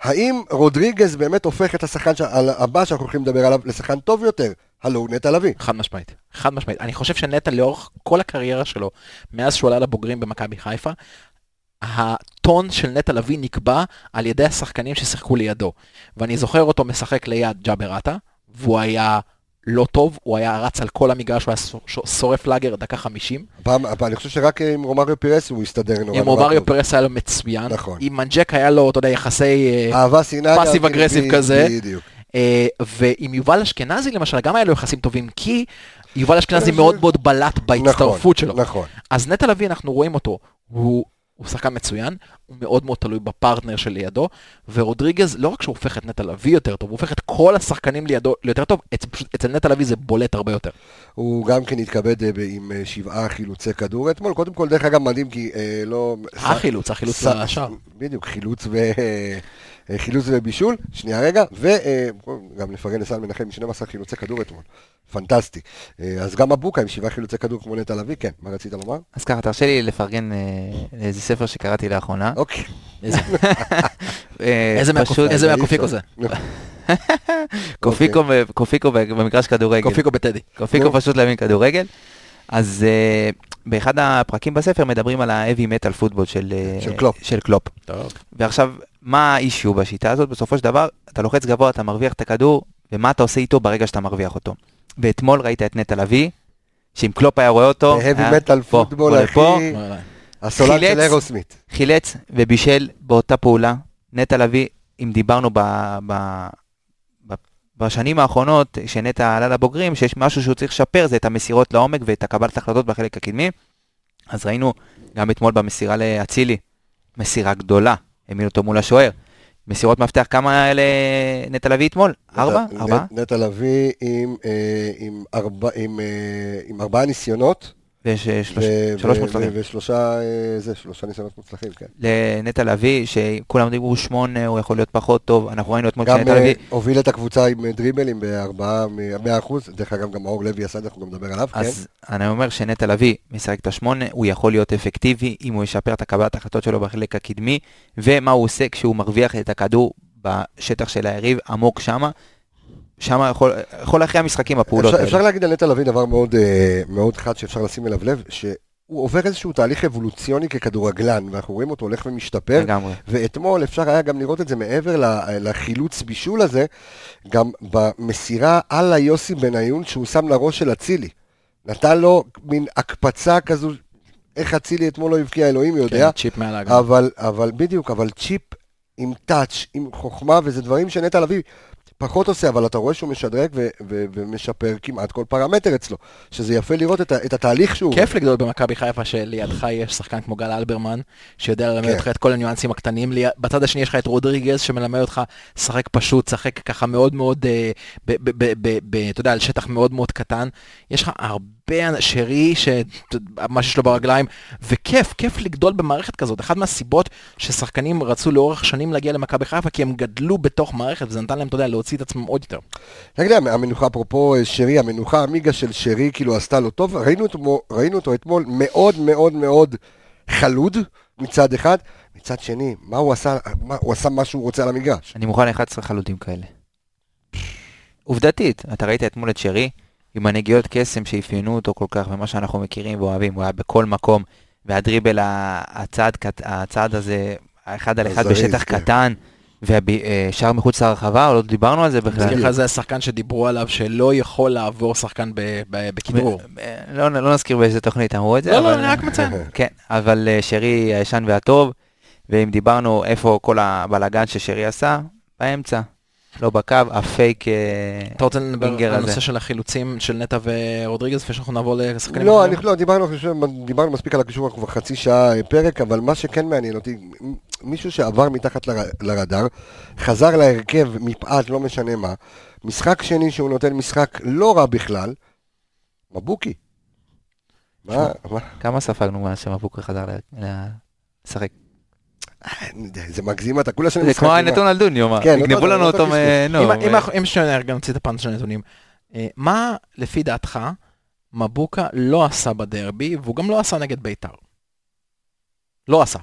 האם רודריגז באמת הופך את השחקן הבא שאנחנו הולכים לדבר עליו לשחקן טוב יותר? הלו נטע לביא. חד משמעית, חד משמעית. אני חושב שנטע לאורך כל הקריירה שלו, מאז שהוא עלה לבוגרים במכבי חיפה, הטון של נטע לביא נקבע על ידי השחקנים ששיחקו לידו. ואני זוכר אותו משחק ליד ג'אבר עטה, והוא היה לא טוב, הוא היה רץ על כל המגרש, הוא היה שורף לאגר דקה 50. פעם, אבל אני חושב שרק עם רומריו פירס הוא הסתדר נורא עם נורא רומריו טוב. פרס היה לו מצוין. נכון. עם מנג'ק היה לו, אתה יודע, יחסי... אה, passive כן, aggressive כזה. בדיוק. אה, ועם יובל אשכנזי למשל, גם היה לו יחסים טובים, כי יובל אשכנזי מאוד מאוד בלט בהצטרפות שלו. נכון. אז נטע לביא, אנחנו רואים אותו, הוא, הוא שחקן מצוין, הוא מאוד מאוד תלוי בפרטנר שלידו, ורודריגז, לא רק שהוא הופך את נטע לביא יותר טוב, הוא הופך את כל השחקנים לידו ליותר טוב, אצ, פשוט, אצל נטע לביא זה בולט הרבה יותר. הוא גם כן התכבד אה, עם אה, שבעה חילוצי כדור אתמול. קודם כל, דרך אגב, מדהים כי אה, לא... החילוץ, החילוץ לשער. בדיוק, חילוץ ו... אה, חילוץ ובישול, שנייה רגע, וגם לפרגן לסל מנחם עם 12 חילוצי כדור אתמול, פנטסטי. אה, אז גם מבוקה עם שבעה חילוצי כדור כמו נטע לביא, כן, מה רצית לומר? אז ככה, תרשה לי לפרגן אה, לאיזה ספר שקראתי לאחרונה. אוקיי. איזה, אה, איזה איזה מהקופיקו. זה? קופיקו במגרש כדורגל. קופיקו בטדי. קופיקו. פשוט להבין כדורגל. אז אה, באחד הפרקים בספר מדברים על ה-heavy metal football של אה, של קלופ. של קלופ. טוב. ועכשיו, מה ה issue בשיטה הזאת? בסופו של דבר, אתה לוחץ גבוה, אתה מרוויח את הכדור, ומה אתה עושה איתו ברגע שאתה מרוויח אותו. ואתמול ראית את נטע לביא, שאם קלופ היה רואה אותו, ב heavy metal football, אחי, הסולן של חילץ. Aerosmith. חילץ ובישל באותה פעולה. נטע לביא, אם דיברנו ב, ב, ב, בשנים האחרונות, שנטע עלה לבוגרים, שיש משהו שהוא צריך לשפר, זה את המסירות לעומק ואת הקבלת החלטות בחלק הקדמי. אז ראינו גם אתמול במסירה לאצילי, מסירה גדולה, העמיד אותו מול השוער. מסירות מפתח, כמה היה לנטע לביא אתמול? ארבע? ארבע? נטע לביא עם, אה, עם, ארבע, עם, אה, עם ארבעה ניסיונות. ויש אה, שלוש, מוצלחים. ושלושה, אה, זה, שלושה ניסיונות מוצלחים, כן. לנטע לביא, שכולם דיברו שמונה, הוא יכול להיות פחות טוב, אנחנו ראינו אתמול גם שנטע אה, לביא... הוביל את הקבוצה עם דריבלים בארבעה, מאה אחוז, דרך אגב גם מאור לוי עשה אנחנו גם נדבר עליו, כן? אז אני אומר שנטע לביא משחק את השמונה, הוא יכול להיות אפקטיבי אם הוא ישפר את הקבלת ההחלטות שלו בחלק הקדמי, ומה הוא עושה כשהוא מרוויח את הכדור בשטח של היריב, עמוק שמה. שמה יכול, יכול להכריע משחקים הפעולות אפשר, אפשר האלה. להגיד על נטע לביא דבר מאוד, אה, מאוד חד שאפשר לשים אליו לב, שהוא עובר איזשהו תהליך אבולוציוני ככדורגלן, ואנחנו רואים אותו הולך ומשתפר, לגמרי. ואתמול אפשר היה גם לראות את זה מעבר לחילוץ בישול הזה, גם במסירה על היוסי בניון שהוא שם לראש של אצילי. נתן לו מין הקפצה כזו, איך אצילי אתמול לא הבקיע, אלוהים יודע. כן, צ'יפ מעל ההגנה. אבל, אבל בדיוק, אבל צ'יפ עם touch, עם חוכמה, וזה דברים שנטע לביא פחות עושה, אבל אתה רואה שהוא משדרג ו- ו- ומשפר כמעט כל פרמטר אצלו. שזה יפה לראות את, ה- את התהליך שהוא... כיף לגדול במכבי חיפה שלידך יש שחקן כמו גל אלברמן, שיודע ללמד כן. אותך את כל הניואנסים הקטנים. בצד השני יש לך את רודריגז שמלמד אותך לשחק פשוט, לשחק ככה מאוד מאוד, אה, אתה יודע, על שטח מאוד מאוד קטן. יש לך הרבה, אנ- שרי, שמה שיש לו ברגליים, וכיף, כיף לגדול במערכת כזאת. אחת מהסיבות ששחקנים רצו לאורך שנים להגיע למכבי חיפה, כי הם גדלו בתוך מערכת, וזה נתן להם, אתה יודע, להוציא את עצמם עוד יותר. לי, המנוחה, אפרופו אה, שרי, המנוחה המיגה של שרי כאילו עשתה לו טוב, ראינו אותו, ראינו אותו אתמול מאוד מאוד מאוד חלוד מצד אחד, מצד שני, מה הוא עשה, מה, הוא עשה מה שהוא רוצה על המגרש. אני מוכן ל-11 חלוטים כאלה. עובדתית, אתה ראית אתמול את שרי, עם הנגיעות קסם שאפיינו אותו כל כך, ומה שאנחנו מכירים ואוהבים, הוא היה בכל מקום, והדריבל, הצעד, הצעד הזה, האחד על אחד הזריז, בשטח כן. קטן, ושער מחוץ לרחבה, לא דיברנו על זה בכלל. מזכיר לך זה השחקן שדיברו עליו שלא יכול לעבור שחקן ב- ב- בכדרור. ו- לא, לא נזכיר באיזה תוכנית אמרו את זה, לא, לא, אבל... אני רק מציין. כן, אבל אה, שרי הישן והטוב, ואם דיברנו איפה כל הבלאגן ששרי עשה, באמצע, לא בקו, הפייק... אה, אתה רוצה לדבר על הזה. הנושא של החילוצים של נטע ורודריגז לפני שאנחנו נעבור לשחקנים לא, אחרים? אני, לא, דיברנו, דיברנו מספיק על הקישור, אנחנו כבר חצי שעה אה, פרק, אבל מה שכן מעניין אותי, מישהו שעבר מתחת ל- לרדאר, חזר להרכב מפאת לא משנה מה, משחק שני שהוא נותן משחק לא רע בכלל, מבוקי. מה, מה, כמה ספגנו מאז שמבוקר חזר לשחק? זה מגזים אתה כולה שני זה משחקים. כמו הנתון על דוניו, מה? כן, יגנבו דבר, לנו אותו אותו, מ-. נו, אם- שנייה רגע נוציא את הפאנץ' של הנתונים. אה, מה לפי דעתך מבוקה לא עשה בדרבי, והוא גם לא עשה נגד בית"ר? לא עשה.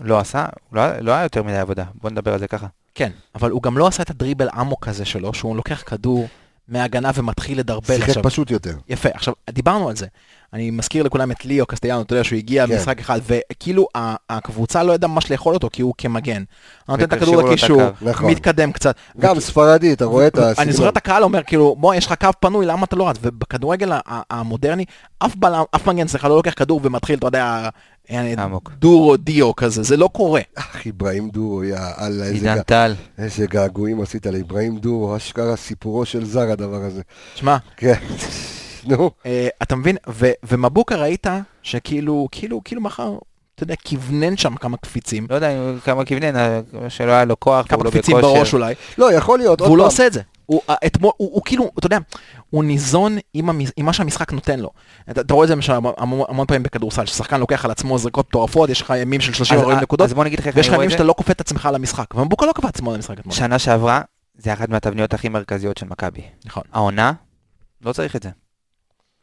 לא עשה, לא היה- לא היה יותר מדי עבודה, בוא נדבר על זה ככה. כן, אבל הוא גם לא עשה את הדריבל עמוק הזה שלו, שהוא לוקח כדור מהגנה ומתחיל לדרבל שיחק. פשוט יותר. יפה, עכשיו, דיברנו על זה. אני מזכיר לכולם את ליאו קסטיאנו, אתה יודע שהוא הגיע כן. במשחק אחד, וכאילו הקבוצה לא ידעה ממש לאכול אותו, כי הוא כמגן. נותן את הכדור לקישור. נכון. מתקדם קצת. גם וכי- ספרדי, אתה רואה את הסגנון. אני זוכר את הקהל אומר, כאילו, בוא, יש לך קו פנוי, למה אתה לא רץ? ובכדורגל המודרני, אף בלם, אף מגן סליחה לא לוקח כדור ומתחיל, אתה יודע, אה, עמוק. דורו דיו כזה, זה לא קורה. אח, אברהים דורו, יא אללה, איזה עידן גע- טל, איזה געגועים עשית לאברהים דורו, אשכרה סיפורו של זר הדבר הזה. שמע, כן, נו. אה, אתה מבין? ומבוקה ראית שכאילו, כאילו, כאילו מחר, אתה יודע, כוונן שם כמה קפיצים, לא יודע כמה כיוונן, אה, שלא היה לו כוח, כמה לא קפיצים. בראש אולי, לא, יכול להיות, עוד והוא לא. עושה את זה. הוא, אה, אתמול, הוא, הוא כאילו, אתה יודע, הוא ניזון עם, המ, עם מה שהמשחק נותן לו. אתה, אתה רואה את זה למשל המון, המון, פעמים בכדורסל, ששחקן לוקח על עצמו זריקות מטורפות, יש לך ימים של 30-40 אז- נקודות, אז בוא נגיד לך איך ויש לך ימים את שאתה. לא כופה את עצמך למשחק. ומבוקה לא כפה עצמו למשחק אתמול. שנה שעברה, זה אחת מהתבניות הכי מרכזיות של מכבי. נכון. העונה, לא צריך את זה.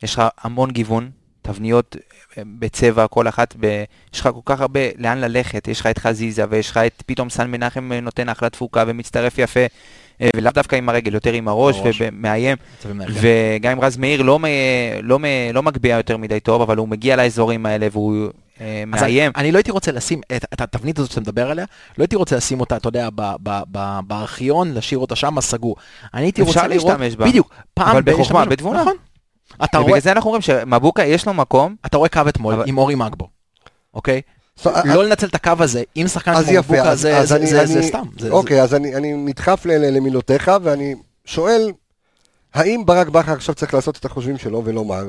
יש לך המון גיוון, תבניות אה, בצבע, כל אחת, ב... יש לך כל כך הרבה לאן ללכת, יש לך את חזיזה, ויש לך את פתאום סן מנחם אה, נותן אחלה תפוקה ומצטרף יפה, אה, ולאו דווקא עם הרגל, יותר עם הראש הראש. ומאיים. וגם אם רז מאיר לא, מ... לא, מ... לא מגביה יותר מדי טוב, אבל הוא מגיע לאזורים האלה והוא מאיים. אני, אני לא הייתי רוצה לשים את, את התבנית הזאת שאתה מדבר עליה, לא הייתי רוצה לשים אותה, אתה יודע, ב, ב, ב, בארכיון, להשאיר אותה שם סגור. אני הייתי אפשר רוצה לראות, להשתמש בה. בדיוק, פעם אבל בחוכמה. בתבונה. נכון. אתה רואה, ובגלל זה אנחנו אומרים שמבוקה יש לו מקום, אתה רואה קו אתמול אבל- עם אורי מגבו, אוקיי? so, לא לנצל את הקו הזה, עם שחקן כמו יפה, מבוקה, אז- זה- אז זה- אני- זה זה אני- סתם. זה- אוקיי, אז אני אני נדחף למילותיך, ואני שואל, האם ברק בכר עכשיו צריך לעשות את החושבים שלו ולומר,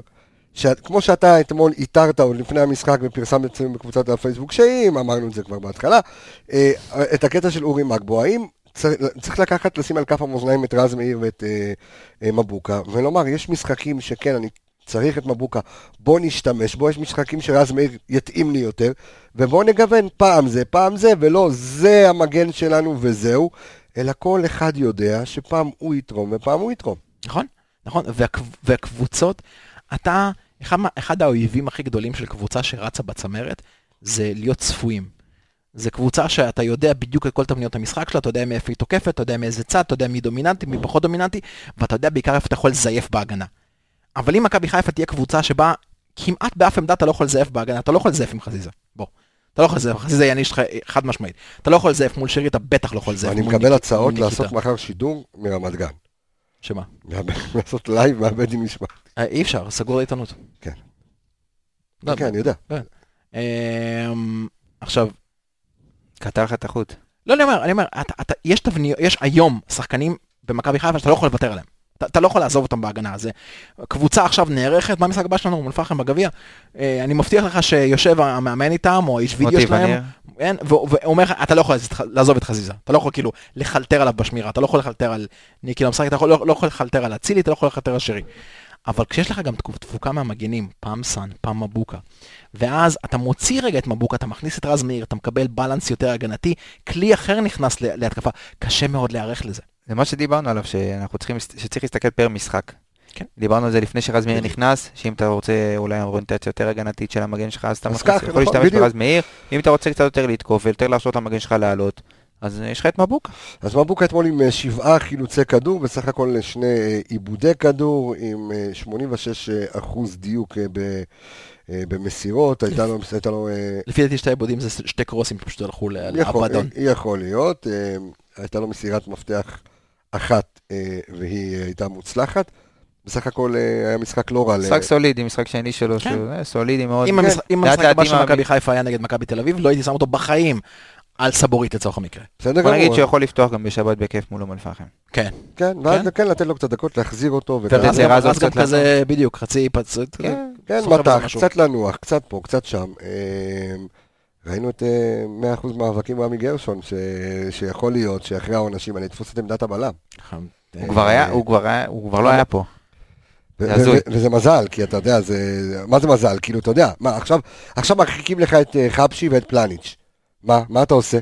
שכמו שאתה אתמול איתרת עוד לפני המשחק ופרסמת בקבוצת הפייסבוק שאם, אמרנו את זה כבר בהתחלה, אה, את הקטע של אורי מגבו, האם צריך, צריך לקחת, לשים על כף המאזניים את רז מאיר ואת אה, אה, מבוקה, ולומר, יש משחקים שכן, אני צריך את מבוקה, בוא נשתמש בו, יש משחקים שרז מאיר יתאים לי יותר, ובוא נגוון פעם זה, פעם זה, ולא זה המגן שלנו וזהו, אלא כל אחד יודע שפעם הוא יתרום ופעם הוא יתרום. נכון, נכון, והקב- והקבוצות, אתה, אחד, אחד האויבים הכי גדולים של קבוצה שרצה בצמרת, זה להיות צפויים. זה קבוצה שאתה יודע בדיוק את כל תבניות המשחק שלה, אתה יודע מאיפה היא תוקפת, אתה יודע מאיזה צד, אתה יודע מי דומיננטי, מי פחות דומיננטי, ואתה יודע בעיקר איפה אתה יכול לזייף בהגנה. אבל אם מכבי חיפה תהיה קבוצה שבה כמעט באף עמדה אתה לא יכול לזייף בהגנה, אתה לא יכול לזייף עם חזיזה, בוא. אתה לא יכול לזייף, חזיזה יעניש לך אה, חד משמעית. אתה לא יכול לזייף מול שרי, אתה בטח לא יכול לזייף אני מקבל הצעות לעשות. מחר שידור מרמת גן. שמה? לעשות לייב מהבית עם משמעת. אה, אי אפשר, סגור לעיתונות. כן. לא, כן, אני יודע. אמ, עכשיו, קטע לך את החוט. לא, אני אומר, אני אומר, אתה, אתה, יש תבניות, יש היום שחקנים במכבי חיפה שאתה לא יכול לוותר עליהם. אתה, אתה לא יכול לעזוב אותם בהגנה. זה קבוצה עכשיו נערכת, מה המשחק הבא שלנו? אום אל-פחם בגביע. אה, אני מבטיח לך שיושב המאמן איתם, או האיש וידאו שלהם, וניר. כן, והוא והוא אומר לך, אתה לא יכול לעזוב- את חזיזה. אתה לא יכול כאילו לחלטר עליו בשמירה, אתה לא יכול לחלטר על ניקי לא משחק, אתה לא לא יכול לחלטר על אצילי, אתה לא יכול לחלטר על שרי. אבל כשיש לך גם תפוקה מהמגנים, פעם סאן, פעם מבוקה, ואז אתה מוציא רגע את מבוקה, אתה מכניס את רז מאיר, אתה מקבל בלנס יותר הגנתי, כלי אחר נכנס להתקפה, קשה מאוד להיערך לזה. זה מה שדיברנו עליו, שאנחנו צריכים, שצריך להסתכל פר משחק. כן. דיברנו על זה לפני שרז מאיר. נכנס, שאם אתה רוצה אולי אוריינטציה יותר הגנתית של המגן שלך, אז אתה מכניס- יכול נכון, להשתמש. ברז מאיר. אם אתה רוצה קצת יותר לתקוף ויותר להרשות למגן שלך לעלות, אז יש לך את מבוקה. אז מבוקה אתמול עם אה, שבעה חילוצי כדור, בסך הכל שני אה, עיבודי כדור, עם אה, 86 אה, אחוז דיוק אה, ב- אה, במסירות, הייתה לו, הייתה לו אה, לפי דעתי שתי עיבודים זה שתי קרוסים שפשוט הלכו לאבדון. יכול להיות, אה, הייתה לו מסירת מפתח אחת אה, והיא אה, הייתה מוצלחת. בסך הכל אה, היה משחק לא רע. משחק סולידי, משחק שני שלו, כן. שהוא אה, סולידי מאוד. אם כן. המשחק- הבא של מכבי חיפה היה נגד מכבי תל אביב, לא הייתי שם אותו בחיים על סבורית לצורך המקרה. בסדר בוא גמור. נגיד שהוא יכול לפתוח גם בשבת בכיף מול אום אל-פחם. כן. כן, ואז כן. כן לתת לו קצת דקות, להחזיר אותו. ואז גם- כזה, בדיוק, חצי פצות. כן, כן, משהו. קצת לנוח, קצת פה, קצת שם. אה, ראינו את אה, 100% מאבקים רמי גרשון. שיכול להיות שאחרי העונשים אני אתפוס את עמדת הבלם. הוא כבר היה, הוא כבר היה, הוא כבר לא היה פה. וזה מזל, כי אתה יודע. מה זה מזל? כאילו, אתה יודע, מה, עכשיו, עכשיו מרחיקים לך את אה, חבשי ואת פלניץ'. מה, מה אתה עושה?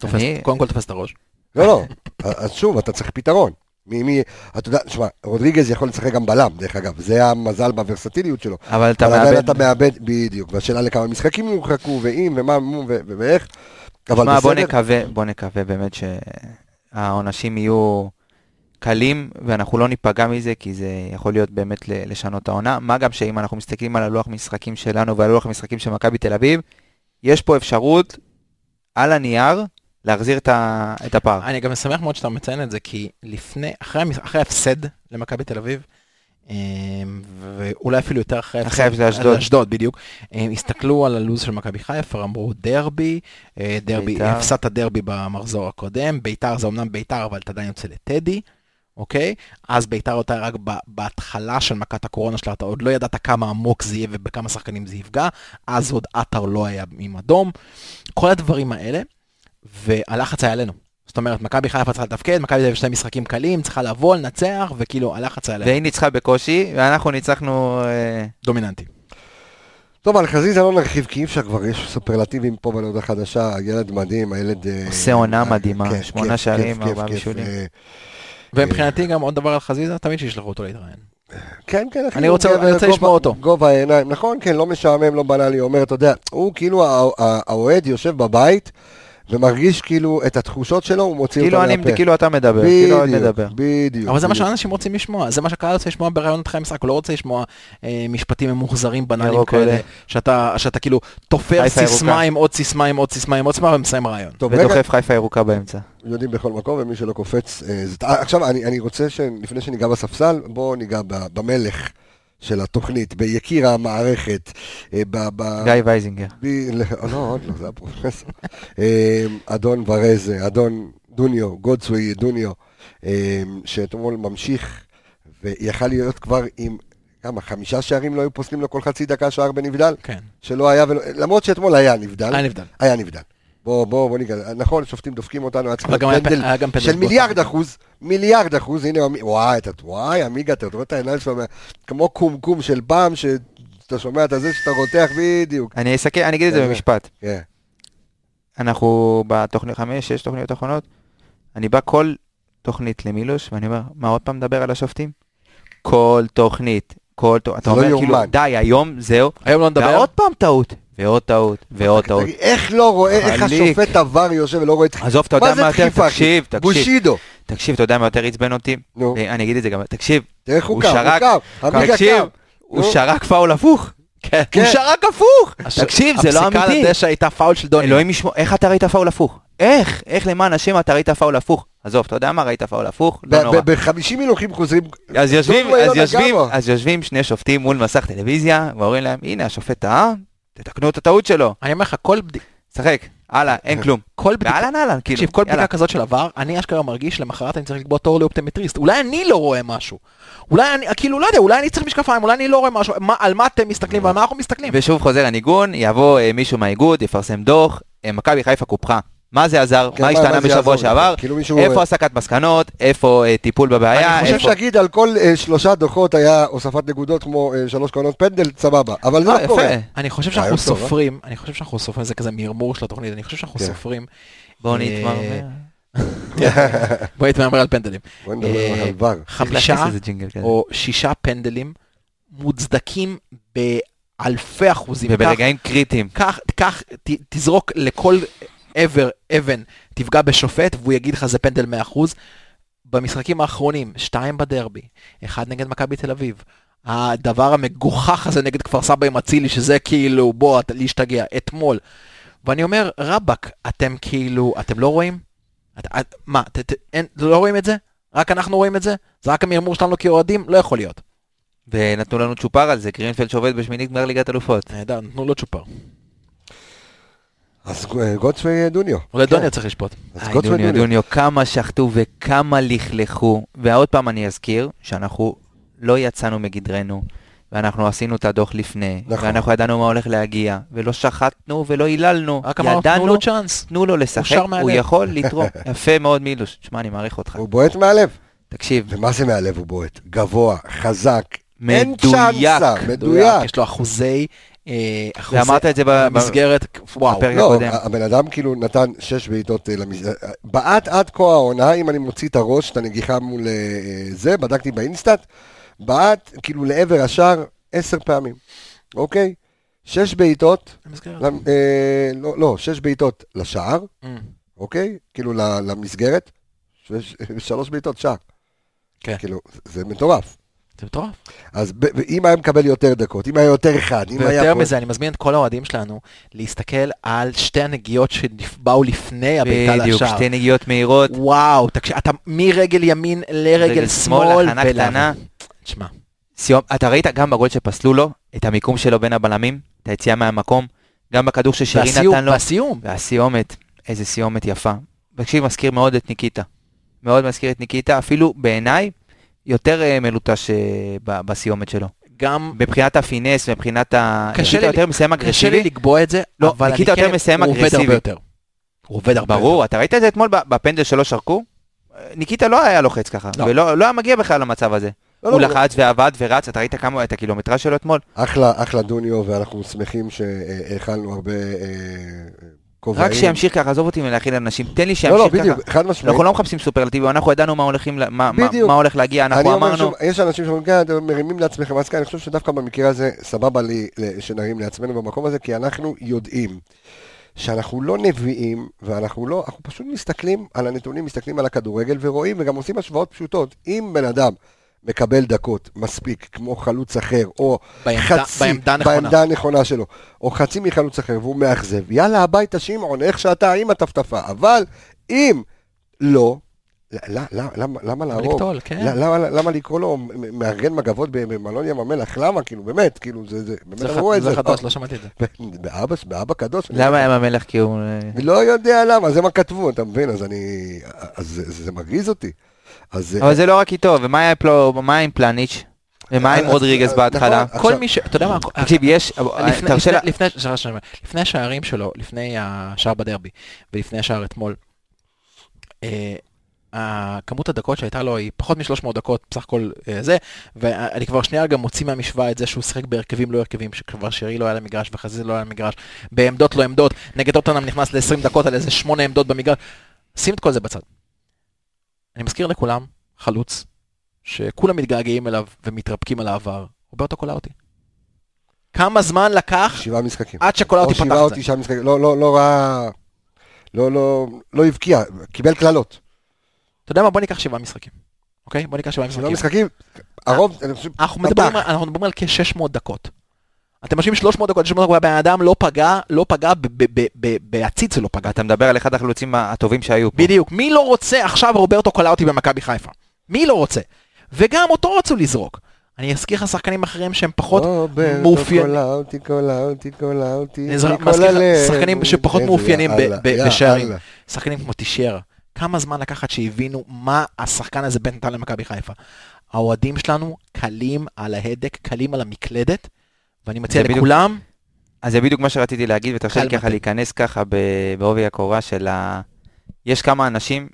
תופס- אני- קודם כל תופס את הראש. לא, לא, אז שוב, אתה צריך פתרון. מי, מי, אתה יודע, שמע, רודריגז יכול לשחק גם בלם, דרך אגב, זה המזל בוורסטיליות שלו. אבל אתה אבל מאבד... אתה מאבד, בדיוק, והשאלה לכמה משחקים יורחקו, ואם, ומה, ו- ו- ואיך. אבל בוא בסדר, נקווה, בוא נקווה באמת שהעונשים יהיו קלים, ואנחנו לא ניפגע מזה, כי זה יכול להיות באמת ל- לשנות את העונה. מה גם שאם אנחנו מסתכלים על הלוח משחקים שלנו ועל הלוח המשחקים של מכבי תל אביב, יש פה אפשרות, על הנייר, להחזיר את ה- את הפער. אני גם משמח מאוד שאתה מציין את זה, כי לפני, אחרי ההפסד למכבי תל אביב, אמ, ואולי אפילו יותר אחרי ההפסד לאשדוד. בדיוק, הם הסתכלו על הלו"ז של מכבי חיפה, אמרו דרבי, אה, דרבי, בית"ר. הפסדת דרבי במחזור הקודם, ביתר זה אמנם ביתר, אבל אתה עדיין יוצא לטדי. אוקיי? אז ביתר אותה רק בהתחלה של מכת הקורונה שלה, אתה עוד לא ידעת כמה עמוק זה יהיה ובכמה שחקנים זה יפגע, אז עוד עטר לא היה עם אדום. כל הדברים האלה, והלחץ היה עלינו. זאת אומרת, מכבי חיפה צריכה לתפקד, מכבי תל אביב שני משחקים קלים, צריכה לבוא, לנצח, וכאילו, הלחץ היה עלינו. והיא ניצחה בקושי, ואנחנו ניצחנו... אה, דומיננטי. טוב, על חזיזה לא נרחיב, כי אי אפשר כבר, יש סופרלטיבים פה בנודה חדשה, ילד מדהים, הילד... אה, עושה עונה אה, מדהימה, כיף, שמונה שערים, ארבעה כיף, בישולים. ומבחינתי גם עוד דבר על חזיזה, תמיד שישלחו אותו להתראיין. כן, כן, אחי. אני רוצה- לשמוע אותו. גובה העיניים, נכון, כן, לא משעמם, לא בנאלי, אומר, אתה יודע, הוא כאילו, הא- הא- האוהד יושב בבית ומרגיש כאילו את התחושות שלו, הוא מוציא כאילו אני, מהפה. כאילו אתה מדבר, כאילו אני בדיוק, מדבר. בדיוק. אבל זה מה. שאנשים רוצים לשמוע, זה מה שהקהל רוצה לשמוע בראיונות אחרי המשחק, הוא לא רוצה לשמוע אה, משפטים ממוחזרים בנאליים כאלה. שאתה שאתה כאילו תופר. סיסמה עם עוד סיסמה עם עוד סיסמה עם עוד סיסמה ומסיים רעיון. טוב, רגע, ודוחף חיפה ירוקה באמצע. יודעים בכל מקום, ומי שלא קופץ... אה, זה- אה, עכשיו, אני אני רוצה שלפני שניגע בספסל, בואו ניגע ב- במלך של התוכנית, ביקיר המערכת, אה, ב... ב- גיא וייזינגר. ב- לא, לא, עוד לא, זה הפרופסור. אה, אדון ורזה, אדון דוניו, גודסווי דוניו, אה, שאתמול ממשיך, ויכל להיות כבר עם, כמה, חמישה שערים לא היו פוסלים לו כל חצי דקה שער בנבדל? כן. שלא היה, ולא- למרות שאתמול היה נבדל. היה נבדל. היה נבדל. בוא, בוא, בוא ניגע, נכון, שופטים דופקים אותנו, היה צריך אבל גם להיות היה פנדל של מיליארד. אחוז, מיליארד אחוז, הנה, וואי, אתה, וואי, עמיגה, אתה רואה את העיניים שלו, כמו קומקום של פעם, שאתה שומע את הזה שאתה רותח בדיוק. אני אסכם, אני אגיד את זה כזה. במשפט. כן. אנחנו בתוכנית, חמש, שש תוכניות אחרונות, אני בא כל תוכנית למילוש, ואני אומר, מה עוד פעם מדבר על השופטים? כל תוכנית, כל תוכנית, אתה לא אומר כאילו. די, היום זהו, היום לא נדבר. ועוד פעם טעות, ועוד טעות, ועוד טעות. איך לא רואה, איך. השופט עבר יושב ולא רואה את... עזוב, אתה יודע מה יותר? תקשיב, תקשיב, בושידו. תקשיב, אתה יודע מה יותר עצבן אותי? נו, אני אגיד את זה גם, תקשיב, תראה איך הוא שרק- תקשיב. הוא. שרק פאול הפוך. כן. הוא שרק הפוך. תקשיב, זה לא הפסיקה אמיתי. על הדשא הייתה פאול של דוני. אלוהים ישמור, איך אתה ראית פאול הפוך? איך? איך למען השם אתה ראית פאול הפוך? עזוב, אתה יודע מה? ראית פאול הפוך? לא נורא. ב-50 הילוכים חוזרים. אז יושבים, דודו אז לא יושבים. אז יושבים שני שופטים מול מסך טלוויזיה, ואומרים להם, הנה השופט טעה, תתקנו את הטעות שלו. אני אומר לך, כל בדיקה, שחק, הלאה, אין כלום. כל בדיקה, ואהלן אהלן, כאילו, תקשיב, כל. בדיקה כזאת של עבר, אני אשכרה מרגיש למחרת אני צריך לקבוע תור לאופטומטריסט. אולי אני לא רואה משהו. אולי אני, כאילו, לא יודע, אולי אני צריך משקפיים, אולי אני לא רואה משהו. מה- על מה אתם מסתכלים ועל מה אנחנו מסתכלים? ושוב חוזר הניגון, יבוא אה, מישהו מהאיגוד, יפרסם דוח, אה, מכבי חיפה קופחה. מה זה עזר? כן, מה השתנה בשבוע? שעבר? כאילו איפה הסקת מסקנות? איפה אה, טיפול בבעיה? אני חושב שאגיד על כל אה, שלושה דוחות היה הוספת נקודות כמו אה, שלוש קרנות פנדל, סבבה. אבל זה אה, לא קורה. אני חושב שאנחנו אה? סופרים, אני חושב שאנחנו סופרים, זה כזה מרמור של התוכנית, אני חושב שאנחנו כן. סופרים, בואו אה, נתמרמר. בואי נתמרמר על פנדלים. נדבר אה, על. חמישה. או שישה פנדלים מוצדקים באלפי אחוזים. וברגעים קריטיים. קח, תזרוק לכל עבר, אבן, תפגע בשופט והוא יגיד לך זה פנדל 100%. במשחקים האחרונים, שתיים בדרבי, אחד נגד מכבי תל אביב. הדבר המגוחך הזה נגד כפר סבא עם אצילי, שזה כאילו, בוא, להשתגע, אתמול. ואני אומר, רבאק, אתם כאילו, אתם לא רואים? את, את, מה, ת, ת, אין, לא רואים את זה? רק אנחנו רואים את זה? זה רק המרמור שלנו כאוהדים? לא יכול להיות. ונתנו לנו צ'ופר על זה, גרינפלד שעובד בשמינית גמר ליגת אלופות. נהדר, נתנו לו צ'ופר. אז אה, גוטסווי דוניו. אולי כן. דוניה צריך לשפוט. אז איי, גוטסווי דוניו, דוניו. דוניו, כמה שחטו וכמה לכלכו. ועוד פעם אני אזכיר שאנחנו לא יצאנו מגדרנו. ואנחנו עשינו את הדוח לפני, נכון. ואנחנו ידענו מה הולך להגיע, ולא שחטנו ולא היללנו, רק אמרנו, תנו ידענו, לו צ'אנס. תנו לו לשחק, מהלב. הוא יכול לתרום. יפה מאוד מילוש, תשמע, אני מעריך אותך. הוא בועט מהלב. תקשיב, ומה זה מהלב הוא בועט? גבוה, חזק. אין מדויק. צ'אנסה, מדויק. יש לו אחוזי... אה, אחוזי ואמרת את זה ב- ב- במסגרת, וואו. בפרק לא, הקודם. הבן אדם כאילו נתן שש בעיטות אה, למס... בעט עד כה העונה, אם אני מוציא את הראש, את הנגיחה מול אה, זה, בדקתי באינסטאט, בעט כאילו לעבר השער עשר פעמים, אוקיי? שש בעיטות, אה, לא, לא, שש בעיטות לשער, Mm. אוקיי? כאילו למסגרת, שש- שלוש בעיטות שער. כן. כאילו, זה מטורף. זה מטורף. אז ב- אם היה מקבל יותר דקות, אם היה יותר אחד, אם היה... ויותר מזה, אני מזמין את כל האוהדים שלנו להסתכל על שתי הנגיעות שבאו לפני הבעיטה בדיוק, לשער. שתי נגיעות מהירות, וואו, תקשיב, אתה מרגל ימין לרגל רגל שמאל, שמאל, הכנה קטנה. תשמע, סיום, אתה ראית גם בגול שפסלו לו, את המיקום שלו בין הבלמים, את היציאה מהמקום, גם בכדור ששירי והסיום, נתן לו, והסיום. והסיומת, איזה סיומת יפה. תקשיב, מזכיר מאוד את ניקיטה. מאוד מזכיר את ניקיטה, אפילו בעיניי יותר אה, מלוטש אה, בסיומת שלו. גם מבחינת הפינס, מבחינת ה... קשה לי- יותר מסיים קשה לי אגרסיבי. לקבוע את זה, לא, אבל אני כן, מסיים הוא עובד אגרסיבי. הרבה יותר. הוא עובד הרבה יותר. ברור, אתה ראית את זה אתמול בפנדל שלו שרקו? ניקיטה לא היה לוחץ ככה, לא. ולא לא היה מגיע בכלל למצב הזה. לא, הוא לא, לחץ ועבד ורץ, אתה ראית כמה, את הקילומטרה שלו אתמול? אחלה, אחלה דוניו, ואנחנו שמחים שהאכלנו הרבה אה, כובעים. רק שימשיך ככה, עזוב אותי מלהכיל אנשים, תן לי לא, לא, שימשיך בדיוק, ככה. חד משמעית. אנחנו לא מחפשים סופרלטיבי, אנחנו ידענו מה הולכים, מה- מה- בדיוק. מה הולך להגיע, אנחנו אמרנו, שוב, יש אנשים שאומרים, כן, אתם מרימים לעצמכם, אז כן, אני חושב שדווקא במקרה הזה, סבבה לי שנרים לעצמנו במקום הזה, כי אנחנו יודעים שאנחנו לא נביאים, ואנחנו לא, אנחנו פשוט מסתכלים על הנתונים, מסתכלים על הכדורגל ורואים, וגם עושים השוואות פשוטות. אם בן אדם מקבל דקות מספיק, כמו חלוץ אחר, או בעמדה- חצי, בעמדה הנכונה. בעמדה הנכונה שלו, או חצי מחלוץ אחר, והוא מאכזב, יאללה הביתה שמעון, איך שאתה עם הטפטפה, אבל אם לא, למה למה להרוג? כן. למה, למה לקרוא לו מארגן מגבות במלון ים המלח? למה? כאילו, באמת, כאילו, זה, זה, באמת זה אמרו את זה זה. חדש, לא שמעתי את זה. באבא, באבא קדוש. למה ים המלח כי הוא... אני לא יודע למה, זה מה כתבו, אתה מבין? אז אני... אז זה, זה מרגיז אותי. אז... אבל זה לא רק איתו, ומה היה פלו- מה עם פלניץ'? ומה עם רודריגז בהתחלה? נכון. כל מי ש... אתה יודע מה? תקשיב, יש... לפני- תרשה לפני- לה- השערים שלו, לפני השער בדרבי, ולפני השער אתמול, אה, ה- כמות הדקות שהייתה לו היא פחות מ-300 דקות בסך הכל אה, זה, ואני כבר שנייה גם מוציא מהמשוואה את זה שהוא שיחק בהרכבים לא הרכבים, שכבר שרי לא היה למגרש וחזיזה לא היה למגרש, בעמדות לא עמדות, נגד אותנאם נכנס ל-20 דקות על איזה 8 עמדות במגרש, שים את כל זה בצד. אני מזכיר לכולם, חלוץ, שכולם מתגעגעים אליו ומתרפקים על העבר, רוברטו קולאוטי. כמה זמן לקח שבעה משחקים. עד שקולאוטי או פתח שבעה או את זה? תשעה משחקים. לא, לא, לא ראה... לא, לא, לא הבקיע, קיבל קללות. אתה יודע מה? בוא ניקח שבעה משחקים. אוקיי? בוא ניקח שבעה שבעה משחקים. משחקים, הרוב. על- אנחנו מדברים על כ-600 דקות. אתם משווים 300 דקות, 600 דקות, הבן אדם לא פגע, לא פגע, ב- ב- ב- ב- בעציץ זה לא פגע. אתה מדבר על אחד החלוצים הטובים שהיו פה. בדיוק. מי לא רוצה עכשיו רוברטו קולאוטי במכבי חיפה? מי לא רוצה? וגם אותו רצו לזרוק. אני אזכיר לך שחקנים אחרים שהם פחות מאופיינים. קולאוטי, קולאוטי, קולאוטי. שחקנים שפחות מאופיינים. בשערים. שחקנים כמו טישיירה. כמה זמן לקחת שהבינו מה השחקן הזה בן נתן למכבי חיפה. האוהדים שלנו קלים על ההדק, קלים על המקלדת, ואני מציע בדיוק- לכולם, אז זה בדיוק מה שרציתי להגיד, ותרשה לי ככה. להיכנס ככה בעובי הקורה של ה... יש כמה אנשים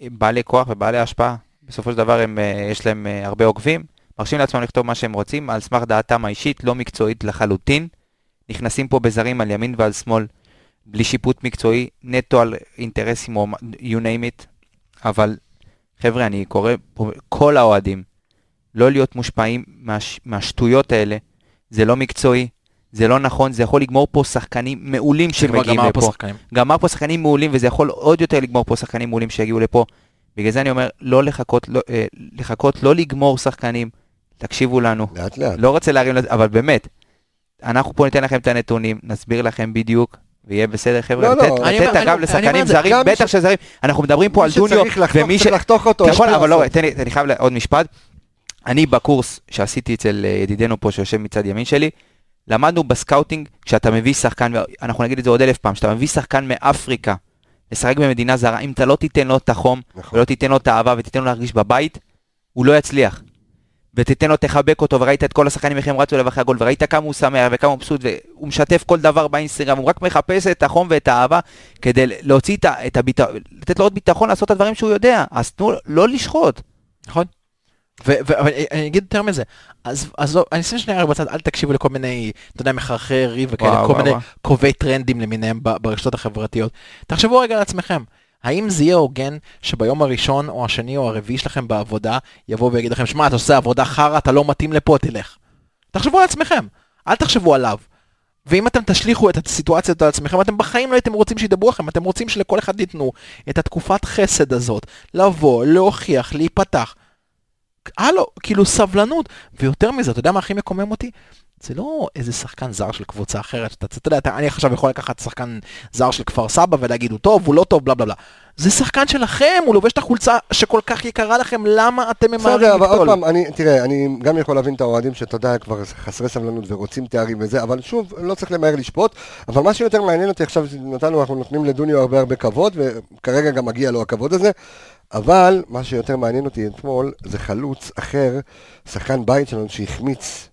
בעלי כוח ובעלי השפעה, בסופו של דבר הם, אה, יש להם אה, הרבה עוקבים, מרשים לעצמם לכתוב מה שהם רוצים, על סמך דעתם האישית, לא מקצועית לחלוטין, נכנסים פה בזרים על ימין ועל שמאל, בלי שיפוט מקצועי, נטו על אינטרסים או you name it, אבל חבר'ה, אני קורא פה כל האוהדים, לא להיות מושפעים מהש, מהשטויות האלה, זה לא מקצועי, זה לא נכון, זה יכול לגמור פה שחקנים מעולים שמגיעים גמר פה לפה. שחקנים. גמר פה שחקנים מעולים, וזה יכול עוד יותר לגמור פה שחקנים מעולים שיגיעו לפה. בגלל זה אני אומר, לא לחכות, לא, אה, לחכות, לא לגמור שחקנים, תקשיבו לנו. לאט לאט. לא רוצה להרים, לזה, אבל באמת, אנחנו פה ניתן לכם את הנתונים, נסביר לכם בדיוק, ויהיה בסדר, חבר'ה. לא, לא, לתת, את הגב לשחקנים זרים, בטח ש- שזרים. אנחנו מדברים פה על מי דוניו, שצריך לחתוך, ומי ש... צריך לחתוך אותו. נכון, אבל לא. תן לי, אני חייב עוד משפט. אני בקורס שעשיתי אצל אה, ידידנו פה שיושב מצד ימין שלי, למדנו ב-scouting, כשאתה מביא שחקן, אנחנו נגיד את זה עוד אלף פעם, כשאתה מביא שחקן מאפריקה לשחק במדינה זרה, אם אתה לא תיתן לו את החום, נכון. ולא תיתן לו את האהבה ותיתן לו להרגיש בבית, הוא לא יצליח. ותיתן לו, תחבק אותו, וראית את כל השחקנים איך הם רצו אליו אחרי הגול, וראית כמה הוא שמח וכמה הוא מבסוט, והוא משתף כל דבר באינסטגרם, הוא רק מחפש את החום ואת האהבה כדי להוציא את הביטחון, לתת לו עוד ביטחון לעשות את הדברים שהוא יודע, אז תנו לו לא לשחוט. נכון. אבל אני אגיד יותר מזה, אז, אז לא, אני אשים שנייה בצד, אל תקשיבו לכל מיני, אתה יודע, מחרחרי ריב וכאלה, כל מיני. קובעי טרנדים למיניהם ברשתות החברתיות. תחשבו רגע על עצמכם, האם זה יהיה הוגן שביום הראשון או השני או הרביעי שלכם בעבודה, יבוא ויגיד לכם, שמע, אתה עושה עבודה חרא, אתה לא מתאים לפה, תלך. תחשבו על עצמכם, אל תחשבו עליו. ואם אתם תשליכו את הסיטואציה הזאת על עצמכם, אתם בחיים לא הייתם רוצים שידברו לכם, אתם רוצים שלכל אחד ייתנו את התקופת חסד הזאת, לבוא, להוכיח, להיפתח. הלו, כאילו סבלנות. ויותר מזה, אתה יודע מה הכי מקומם אותי? זה לא איזה שחקן זר של קבוצה אחרת, אתה, אתה יודע, אתה, אני עכשיו יכול לקחת שחקן זר של כפר סבא ולהגיד הוא טוב, הוא לא טוב, בלה בלה בלה. זה שחקן שלכם, הוא לובש את החולצה שכל כך יקרה לכם, למה אתם ממהרים בסדר, אבל עוד לקטול? פעם, אני, תראה, אני גם יכול להבין את האוהדים שאתה יודע, כבר חסרי סבלנות ורוצים תארים וזה, אבל שוב, לא צריך למהר לשפוט, אבל מה שיותר מעניין אותי עכשיו, נתנו, אנחנו נותנים לדוניו הרבה הרבה כבוד, וכרגע גם מגיע לו הכבוד הזה, אבל מה שיותר מעניין אותי אתמול, זה חלוץ אחר, שחקן בית שלנו שהחמיץ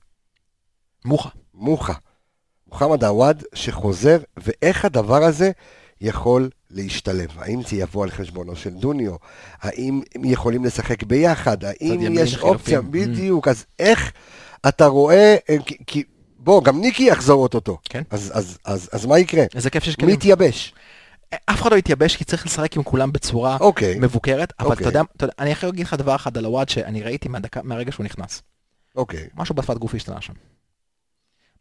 מוחה. מוחה, מוחמד עוואד, שחוזר, ואיך הדבר הזה יכול להשתלב? האם זה יבוא על חשבונו של דוניו? האם הם יכולים לשחק ביחד? האם יש אופציה? חילופים. בדיוק, אז איך אתה רואה, אה, כי- כי, בוא, גם ניקי יחזור אוטוטו. כן. אז, אז, אז, אז מה יקרה? איזה כיף שיש מי כלים. אף אחד לא יתייבש כי צריך לשחק עם כולם בצורה אוקיי, מבוקרת, אבל אוקיי. אתה יודע, אתה יודע, אני יכול להגיד לך דבר אחד על הוואד שאני ראיתי מהדקה- מהרגע שהוא נכנס. אוקיי. משהו בשפת גוף השתנה שם.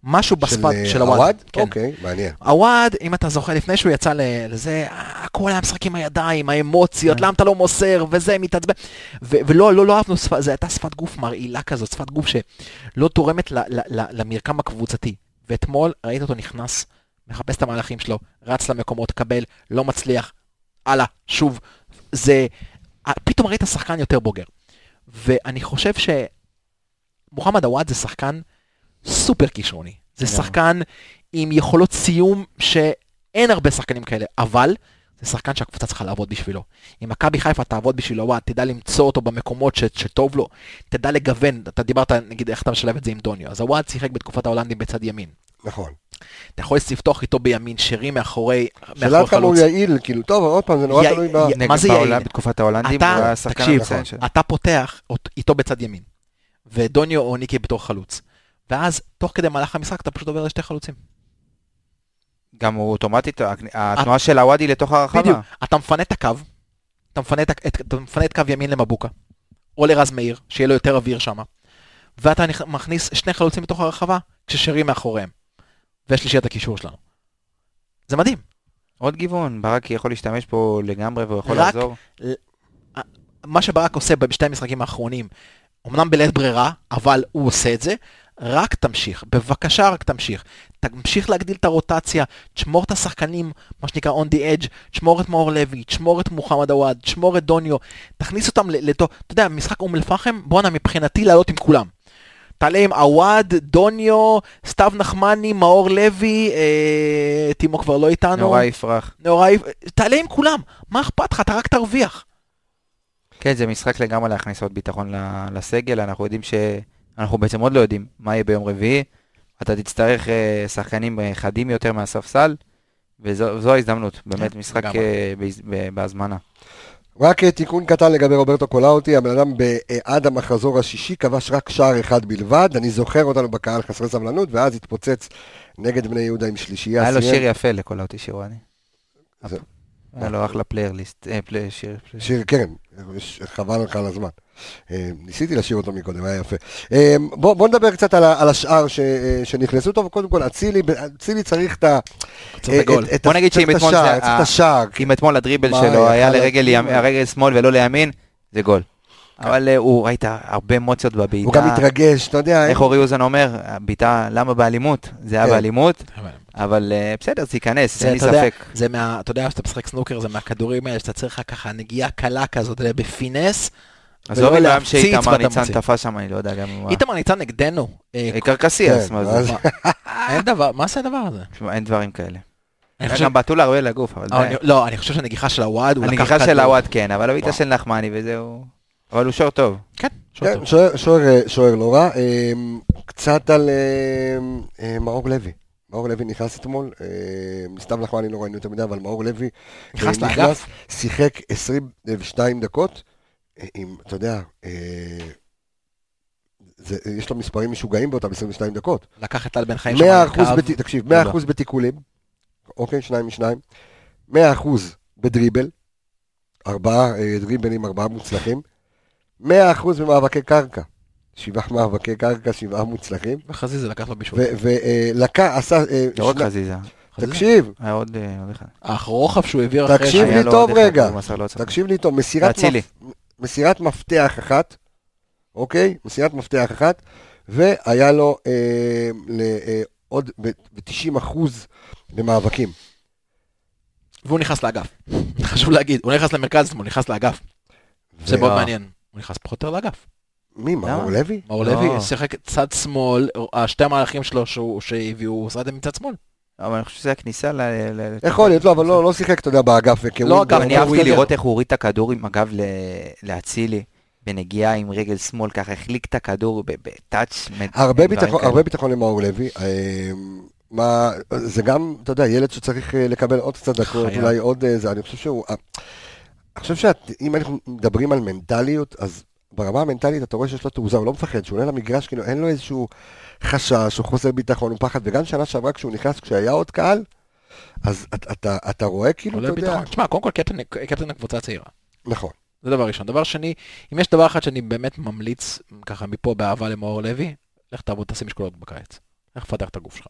משהו בשפת אה, של הוואד. כן. אוקיי, מעניין. הוואד, אם אתה זוכר, לפני שהוא יצא לזה, אה, הכל היה משחק עם הידיים, האמוציות, למה אתה לא מוסר, וזה, מתעצבן. ו- ולא, לא, לא אהבנו, זו הייתה שפת גוף מרעילה כזאת, שפת גוף שלא תורמת ל- ל- ל- למרקם הקבוצתי. ואתמול ראית אותו נכנס, מחפש את המהלכים שלו, רץ למקומות, קבל, לא מצליח, הלאה, שוב. זה, פתאום ראית שחקן יותר בוגר. ואני חושב שמוחמד עוואד זה שחקן סופר כישרוני. זה לגמרי. שחקן עם יכולות סיום שאין הרבה שחקנים כאלה, אבל זה שחקן שהקבוצה צריכה לעבוד בשבילו. אם מכבי חיפה תעבוד בשבילו, וואט, תדע למצוא אותו במקומות ש, שטוב לו, תדע לגוון, אתה דיברת, נגיד, איך אתה משלב את זה עם דוניו, אז הוואט שיחק בתקופת ההולנדים בצד ימין. נכון. אתה יכול לפתוח איתו בימין, שרי מאחורי, שאלה מאחורי עד כמה הוא חלוץ. יעיל, כאילו, טוב, עוד פעם, זה נורא תלוי ב... מה זה יעיל? בתקופת ההולנדים, אתה- הוא היה השחקן תקשיב, המצטיין שלו. אתה פותח איתו בצד ימין, ודוניו או ניקי בתור חלוץ. ואז, תוך כדי מהלך המשחק, אתה פשוט עובר לשתי חלוצים. גם הוא אוטומטית, התנועה של הוואדי לתוך הרחבה. בדיוק. אתה מפנה את הקו, אתה מפנה את, ה- את, אתה מפנה את קו ימין למבוקה, או לרז מאיר, שיהיה לו יותר אוויר שם, ואתה מכניס שני חלוצים בתוך הרחבה, כששרי מאחוריהם. ושלישיית הקישור שלנו. זה מדהים. עוד גיוון, ברק יכול להשתמש פה לגמרי והוא יכול רק- לעזור. מה שברק עושה בשתי המשחקים האחרונים, אמנם בלית ברירה, אבל הוא עושה את זה, רק תמשיך, בבקשה רק תמשיך. תמשיך להגדיל את הרוטציה, תשמור את השחקנים, מה שנקרא on the edge, תשמור את מאור לוי, תשמור את מוחמד עוואד, תשמור את דוניו, תכניס אותם לתוך, אתה יודע, משחק אום אל-פחם, בואנה מבחינתי לעלות עם כולם. תעלה עם עוואד, דוניו, סתיו נחמני, מאור לוי, אה, טימו כבר לא איתנו. נורא יפרח. נוראי, תעלה עם כולם, מה אכפת לך, אתה רק תרוויח. כן, זה משחק לגמרי להכניס עוד ביטחון לסגל, אנחנו יודעים ש... אנחנו בעצם עוד לא יודעים מה יהיה ביום רביעי. אתה תצטרך אה, שחקנים אה, חדים יותר מהספסל, וזו זו ההזדמנות, באמת כן, משחק. אה, בהזמנה. רק אה, תיקון קטן לגבי רוברטו קולאוטי, הבן אדם אה, עד המחזור השישי כבש רק שער אחד בלבד, אני זוכר אותנו בקהל חסרי סבלנות, ואז התפוצץ נגד בני יהודה עם שלישייה. היה לו שיר יפה לכל אותי שירואני. היה לו אחלה פליירליסט, אה, שיר. שיר, כן, חבל לך על הזמן. אה, ניסיתי לשיר אותו מקודם, היה יפה. אה, בוא, בוא נדבר קצת על, השאר ש, אה, שנכנסו טוב, קודם כל אצילי, אצילי צריך את ה... צריך את הגול. את- את בוא נגיד שאם את אתמול זה צריך את ה- השער. אם אתמול הדריבל שלו היה לרגל שמאל ולא לימין, זה גול. אבל אה, הוא, ראית הרבה אמוציות בבעיטה. הוא גם מתרגש, אתה יודע, איך אורי אוזן אומר, הבעיטה, למה באלימות? זה היה כן. באלימות, אבל אה, בסדר, זה ייכנס, זה, אין לי ספק. זה מה, אתה יודע, שאתה משחק סנוקר, זה מהכדורים האלה, שאתה צריך ככה נגיעה קלה כזאת, בפינס. עזוב ולא אם גם שאיתמר ניצן. תפס שם, אני לא יודע גם מה. איתמר ניצן נגדנו. אה, אה, קרקסיאס, כן, מה אז- זה? אין דבר, מה זה הדבר הזה? אין דברים כאלה. גם בעטו לה הרבה לגוף, אבל די. לא, אני חושב שהנגיחה של הוואד, הוא לקח הנגיחה של כדור. הוואט כן, אבל הבעיטה וואו. של נחמני וזהו. אבל הוא שור טוב. כן, שוער כן, טוב. שוער- שוער- שוער לא רע. קצת על מאור לוי. מאור לוי נכנס אתמול, אה, סתם אני לא ראינו יותר מדי, אבל מאור לוי אה, נכנס לאגף. שיחק 22 דקות, אה, עם, אתה יודע, זה, יש לו מספרים משוגעים באותם 22 דקות. לקח את טל בן חיים 100 שם על. בת... תקשיב, 100 תודה. אחוז בתיקולים, אוקיי, שניים משניים, 100 אחוז בדריבל, ארבעה דריבלים, ארבעה מוצלחים, 100 אחוז במאבקי קרקע, שבעה מאבקי קרקע, שבעה מוצלחים, וחזיזה לקח לו בישול. ולקח, עשה, אה, לא רק חזיזה. תקשיב, היה עוד אה, אחד. אך רוחב שהוא העביר אחרי... תקשיב לי טוב רגע. תקשיב לי טוב, מסירת, מפתח אחת, אוקיי? מסירת מפתח אחת, והיה לו אה, אה, עוד ב-90 אחוז במאבקים. והוא נכנס לאגף. חשוב להגיד, הוא נכנס למרכז, הוא נכנס לאגף. זה מאוד מעניין. הוא נכנס פחות או יותר לאגף. מי, מאור לוי? מאור. לוי שיחק צד שמאל, השתי המהלכים שלו שהביאו, הוא עשה את זה מצד שמאל. אבל אני חושב שזה הכניסה ל... יכול להיות, לא, אבל לא לא שיחק, אתה יודע, באגף. לא, אגב, אני אהבתי. לראות איך הוא הוריד את הכדור עם הגב ל- לאצילי, בנגיעה עם רגל שמאל, ככה החליק את הכדור ב- בטאץ'. הרבה ביטחון, כאלה. הרבה ביטחון למאור לוי. אה, מה, זה גם, אתה יודע, ילד שצריך אה, לקבל עוד קצת דקות. אולי עוד אה, זה, אני חושב שהוא... אה, אני חושב שאם אנחנו מדברים על מנטליות, אז ברמה המנטלית אתה רואה שיש לו תעוזה, הוא לא מפחד, שהוא עולה למגרש, כאילו אין לו איזשהו חשש או חוסר ביטחון או פחד, וגם שנה שעברה כשהוא נכנס, כשהיה עוד קהל, אז אתה, אתה, אתה רואה כאילו, אתה יודע, ביטחון. תשמע, קודם כל קפטן- קפטן הקבוצה הצעירה. נכון, זה דבר ראשון. דבר שני, אם יש דבר אחד שאני באמת ממליץ, ככה מפה באהבה למאור לוי, לך תעבוד, תעשה משקולות בקיץ. לך תפתח את הגוף שלך.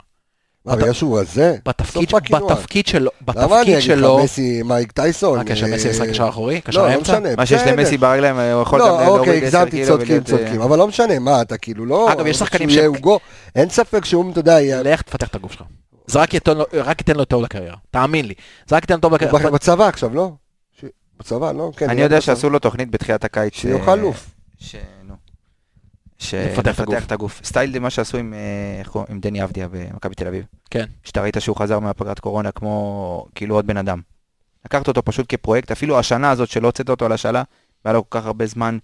מה, בגלל שהוא רזה? בתפקיד, סוף הקינוע. בתפקיד שלו, למה אני בתפקיד אגיד שלו, לך, מסי, מייק טייסון? מה הקשר, אה, מסי משחק קשר אחורי? קשר לא, לא אמצע? מה שיש. למסי ברגליים, הוא יכול גם לא, להוריד אוקיי, 10 הגזמתי, קילו צודקים, ולהיות, אה, צודקים, אבל לא משנה, מה, אתה כאילו לא... אגב, יש שחקנים הוגו, אין ספק שהוא, אתה יודע, יהיה- לך תפתח את הגוף שלך. זה רק ייתן לו- רק ייתן לו טוב לקריירה. תאמין לי. זה רק ייתן לו טוב הוא לקריירה. בצבא עכשיו, לא? ש- בצבא, לא? כן. אני הוא יודע. שעשו לו תוכנית בתחילת הקיץ. שיאכל אה, לוף. ש... נו. לפתח את הגוף. סטייל מה שעשו עם, אה? עם דני אבדיה במכבי תל אביב. כן. שאתה ראית שהוא חזר מהפגרת קורונה כמו כאילו עוד בן אדם. לקחת אותו פשוט כפרויקט, אפילו השנה הזאת שלא הוצאת אותו על השאלה, והיה לו כל כך הרבה זמן,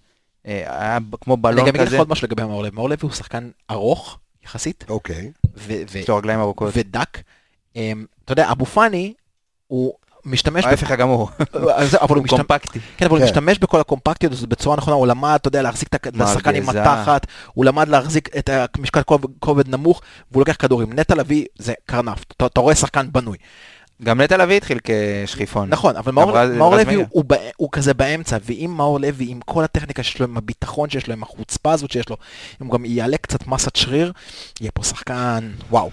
אה, היה כמו אני בלון גם אגיד לך כזה, עוד משהו לגבי מאור לוי. מאור לוי הוא שחקן ארוך, יחסית, אוקיי. יש לו רגליים ארוכות. ודק. אמ, אתה יודע, אבו פאני, הוא משתמש... ההפך הגמור, אז זה- אבל הוא. קומפקטי. כן, אבל הוא כן. משתמש בכל הקומפקטיות הזאת בצורה נכונה, הוא למד, אתה יודע, להחזיק את השחקן עם. התחת, הוא למד להחזיק את המשקל כובד- נמוך, והוא לוקח כדורים. נטע לביא זה קרנף, אתה רואה שחקן בנוי. גם נטע לביא התחיל כשכיפון. נכון, אבל מאור- לוי. הוא הוא כזה באמצע, ואם מאור לוי, עם כל הטכניקה שיש לו, עם הביטחון שיש לו, עם החוצפה הזאת שיש לו, אם הוא גם יעלה קצת מסת שריר, יהיה פה שחקן, וואו.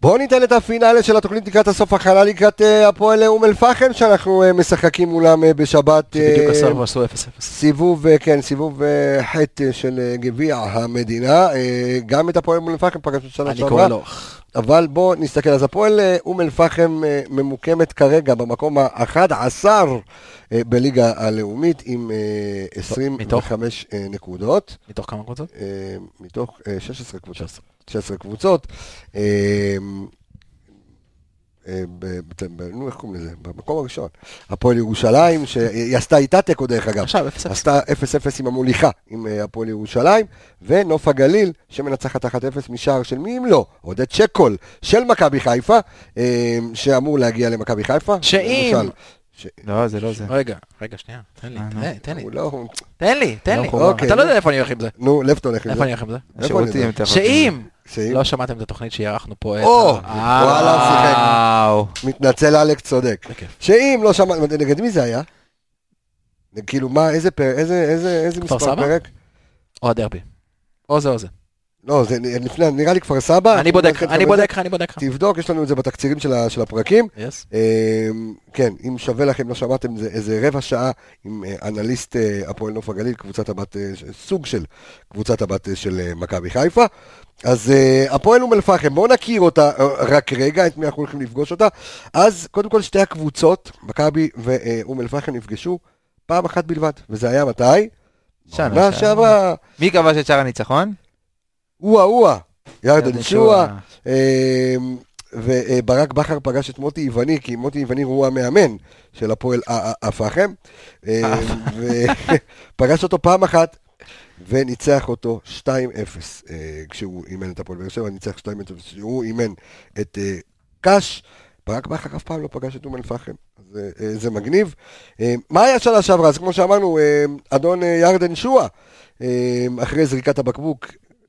בואו ניתן את הפינאלה של התוכנית לקראת הסוף הכנה לקראת אה, הפועל אום אל-פחם, שאנחנו אה, משחקים מולם אה, בשבת. אה, שבדיוק עשו עשו 0-0. סיבוב, אה, כן, סיבוב אה, ח' של אה, גביע המדינה. אה, גם את הפועל אום אל-פחם פגשנו שנה אני שעברה. קורא לו, אבל בואו נסתכל, אז הפועל אה, אום אל-פחם אה, ממוקמת כרגע במקום ה-11 אה, בליגה הלאומית עם אה, 25 אה, נקודות, מתוך כמה קבוצות? מתוך אה, 16 קבוצות. 16 קבוצות. אה, נו, איך קוראים לזה? במקום הראשון. הפועל ירושלים, שהיא עשתה איתה תיקו דרך אגב. עכשיו 0-0. עשתה 0-0 עם המוליכה, עם אה, הפועל ירושלים, ונוף הגליל, שמנצחת 1-0 משער של מי אם לא, עודד שקול של מכבי חיפה, אה, שאמור להגיע למכבי חיפה. שאם- ש- לא, זה לא זה. רגע, רגע, שנייה, תן לי, נו. תן לי, תן לי, לא, תן לי, לא לי. אוקיי, אתה לא. יודע איפה אני הולך עם זה. נו, לאיפה אתה הולך עם איפה זה? אני הולך עם זה? איפה שאם שאם- לא שמעתם את התוכנית שערכנו פה, את או, ה- וואלה, שיחק. וואו. מתנצל אלכס צודק. שאם לא שמעת, נגד מי זה היה? כאילו מה, איזה פרק, איזה, מספר? פרק? או הדרבי. או זה או זה. לא, זה לפני, נראה לי כפר סבא. אני בודק, נעדכן אני. בודק לך, אני בודק לך. תבדוק, יש לנו את זה בתקצירים של ה- של הפרקים. Yes. אה, כן, אם שווה לכם, לא שמעתם, זה איזה רבע שעה עם אה, אנליסט אה, הפועל נוף הגליל, קבוצת הבת, אה, סוג של קבוצת הבת של מכבי חיפה. אז הפועל אום אל-פחם, בואו נכיר אותה רק רגע, את מי אנחנו הולכים לפגוש אותה. אז קודם כל שתי הקבוצות, מכבי ואום אל-פחם נפגשו פעם אחת בלבד, וזה היה מתי? שנה. שעברה, מי כבש את שער הניצחון? אואה אואה, ירדן שואה. אה, וברק בכר פגש את מוטי יווני, כי מוטי יווני הוא המאמן של הפועל הפחם, אה, ופגש אותו פעם אחת, וניצח אותו 2-0, אה, כשהוא אימן את הפועל באר שבע, ניצח 2-0, הוא אימן את אה, קאש, ברק בכר אף פעם לא פגש את אום אל-פחם, זה מגניב. מה היה שנה שעברה? אז כמו שאמרנו, אדון ירדן שועה, אה, אחרי זריקת הבקבוק,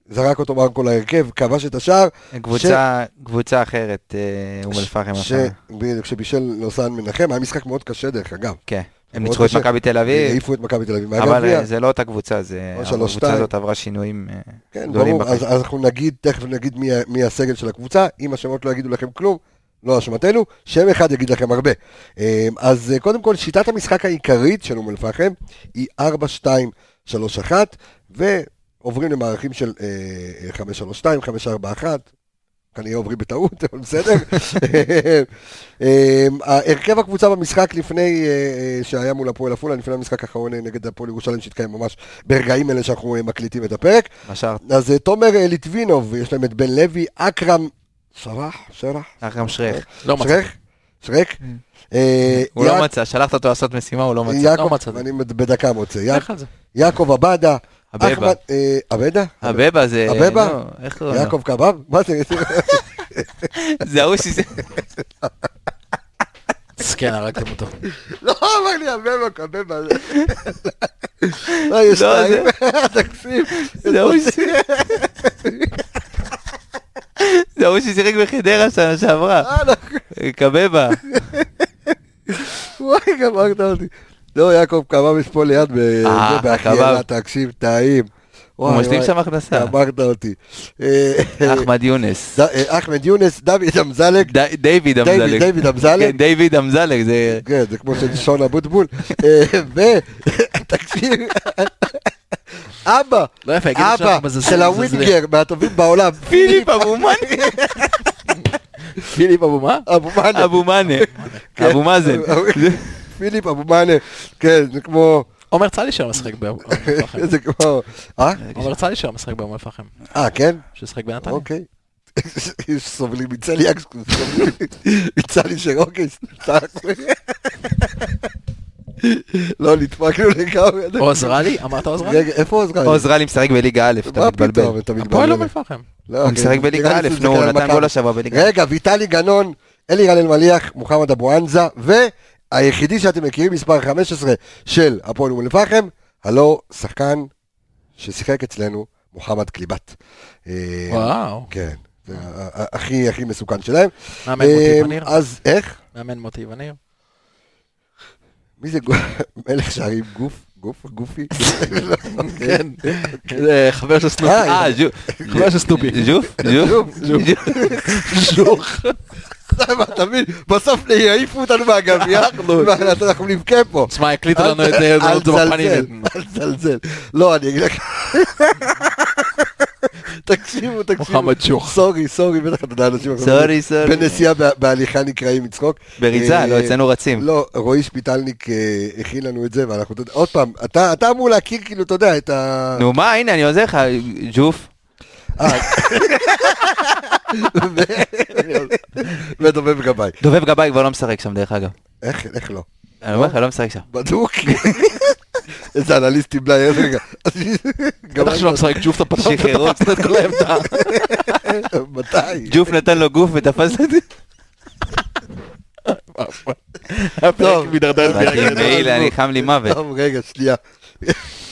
זרק אותו מרקו להרכב, כבש את השער. קבוצה, קבוצה אחרת, אה, אום אל-פחם ש... בדיוק, שבישל לוסן מנחם, היה משחק מאוד קשה דרך אגב. כן. הם ניצחו את. מכבי תל אביב, העיפו את מכבי תל אביב אבל. אה, זה לא אותה קבוצה, הקבוצה. הזאת עברה שינויים אה, כן, גדולים ברור, אז, אנחנו נגיד, תכף נגיד מי, מי הסגל של הקבוצה, אם השמות לא יגידו לכם כלום, לא אשמתנו, שם אחד יגיד לכם הרבה. אז קודם כל, שיטת המשחק העיקרית של אום אל-פחם היא 4-2-3-1, ועוברים למערכים של אה, 5-3-2, 5-4-1, כנראה עוברים בטעות, אבל בסדר. אה, הרכב הקבוצה במשחק לפני אה, אה, שהיה מול הפועל עפולה, לפני המשחק האחרון אה, נגד הפועל ירושלים שהתקיים ממש ברגעים אלה שאנחנו אה, מקליטים את הפרק. אז אה, תומר אה, ליטבינוב, יש להם את בן לוי, אכרם שרח, שרח, אחרם שרייך. לא מצא. שרק. אה, הוא לא מצא, שלחת אותו לעשות משימה, הוא לא מצא. לא מצאתי. אני בדקה מוצא. יעקב עבדה, אבבה. אחמד, אה? הבבה זה... הבבה? לא, איך קוראים לו? יעקב קבב? מה זה? זה ההוא שזה... כן, הרגתם אותו. לא, אמר לי אבבה, קבבה. לא, יש לא, שתיים, תקשיב. זה ההוא ש... זה ההוא ששיחק בחדרה שנה שעברה. אה, לא, קבבה. וואי, גמרת אותי. לא, יעקב קבב יש פה ליד, ב- אה, הקבב. תקשיב, טעים. הוא משלים שם הכנסה. גמרת אותי. אה, אחמד יונס. אה, אחמד יונס, דוד אמזלג, דיוויד אמזלג. דיוויד אמזלג. כן, דיוויד אמזלג, זה... כן, זה כמו של שון אבוטבול. ותקשיב, אבא, לא אבא של. הווינגר מהטובים בעולם, פיליפ אבו מאנה. פיליפ אבו מה? אבו מאנה. אבו מאנה. כן. אבו מאזן. פיליפ אבו מאנה, כן, זה כמו, עומר צלישר משחק באום אל-פחם. זה כמו, אה? עומר צלישר משחק באום אל-פחם. אה, כן? ששיחק בנתניה. אוקיי. יש סובלים מצליאק, סובלים מצלישר, אוקיי, סתם. לא, נדפקנו לגמרי. עוזרלי? אמרת עוזרלי? רגע, איפה עוזרלי? עוזרלי משחק בליגה א', אתה מה מתבלבל. פתאום, אתה הפועל אום מתבלבל. אל-פחם. לא, הוא כן, משחק בליגה א', נו, נתן. גול השבוע בליגה. רגע, ויטלי גנון, אלירן אלמליח, מוחמד אבו ענזה, והיחידי שאתם מכירים, מספר 15 של הפועל אום אל-פחם, הלו שחקן ששיחק אצלנו, מוחמד קליבת. אה, וואו. כן, זה הכי הכי מסוכן שלהם. מאמן מוטי אה, וניר. אז איך? מאמן מוטי וניר. מי זה מלך שערים גוף? גוף? גופי? כן. חבר של סנופי. אה, אה, חבר של סטופי. ז'וף? ז'וף? שוך. אתה מבין? בסוף יעיפו אותנו מהגביע, ואנחנו נבכה פה. תשמע, הקליטו לנו את זה אל זה בפנים. תזלזל, אל תזלזל. לא, אני אגיד לך... תקשיבו, תקשיבו. מוחמד שוך. סורי, סורי, בטח אתה יודע, אנשים... סורי, סורי. בנסיעה בה- בהליכה נקראים מצחוק. בריצה, אה, לא, אצלנו רצים. לא, רועי שפיטלניק אה, הכין לנו את זה, ואנחנו, עוד פעם, אתה אמור להכיר כאילו, אתה יודע, את ה... נו מה, הנה, אני עוזר לך, ג'וף. אה. ודובב גבאי. דובב גבאי כבר לא משחק שם, דרך אגב. איך, איך לא? אני אומר לך, לא משחק שם. בדוק. איזה אנליסטים בלי רגע. בטח שלא משחק ג'וף, אתה. תפסת את כל העמדה. מתי? ג'וף נתן לו גוף ותפס את זה. הפרק מידרדר מעיל, אני חם לי מוות. טוב, רגע, שנייה.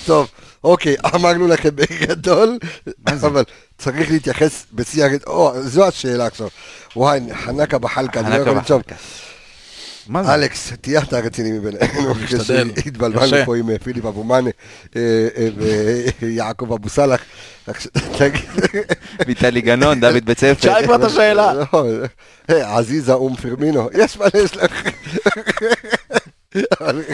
טוב, אוקיי, אמרנו לכם בגדול, אבל צריך להתייחס בשיא הרצינות. או, זו השאלה עכשיו. וואי, חנקה בחלקה, אני לא יכול. בחלקה. מה זה? אלכס, תהיה אתה רציני מבינינו, משתדל. שהתבלבלנו קשה. פה עם אה, פיליפ אבו מאנה אה, אה, ויעקב אבו סאלח. ויטלי גנון, דוד בית ספר. שאל כבר את השאלה. לא, עזיזה אום פרמינו, יש מלא יש לך.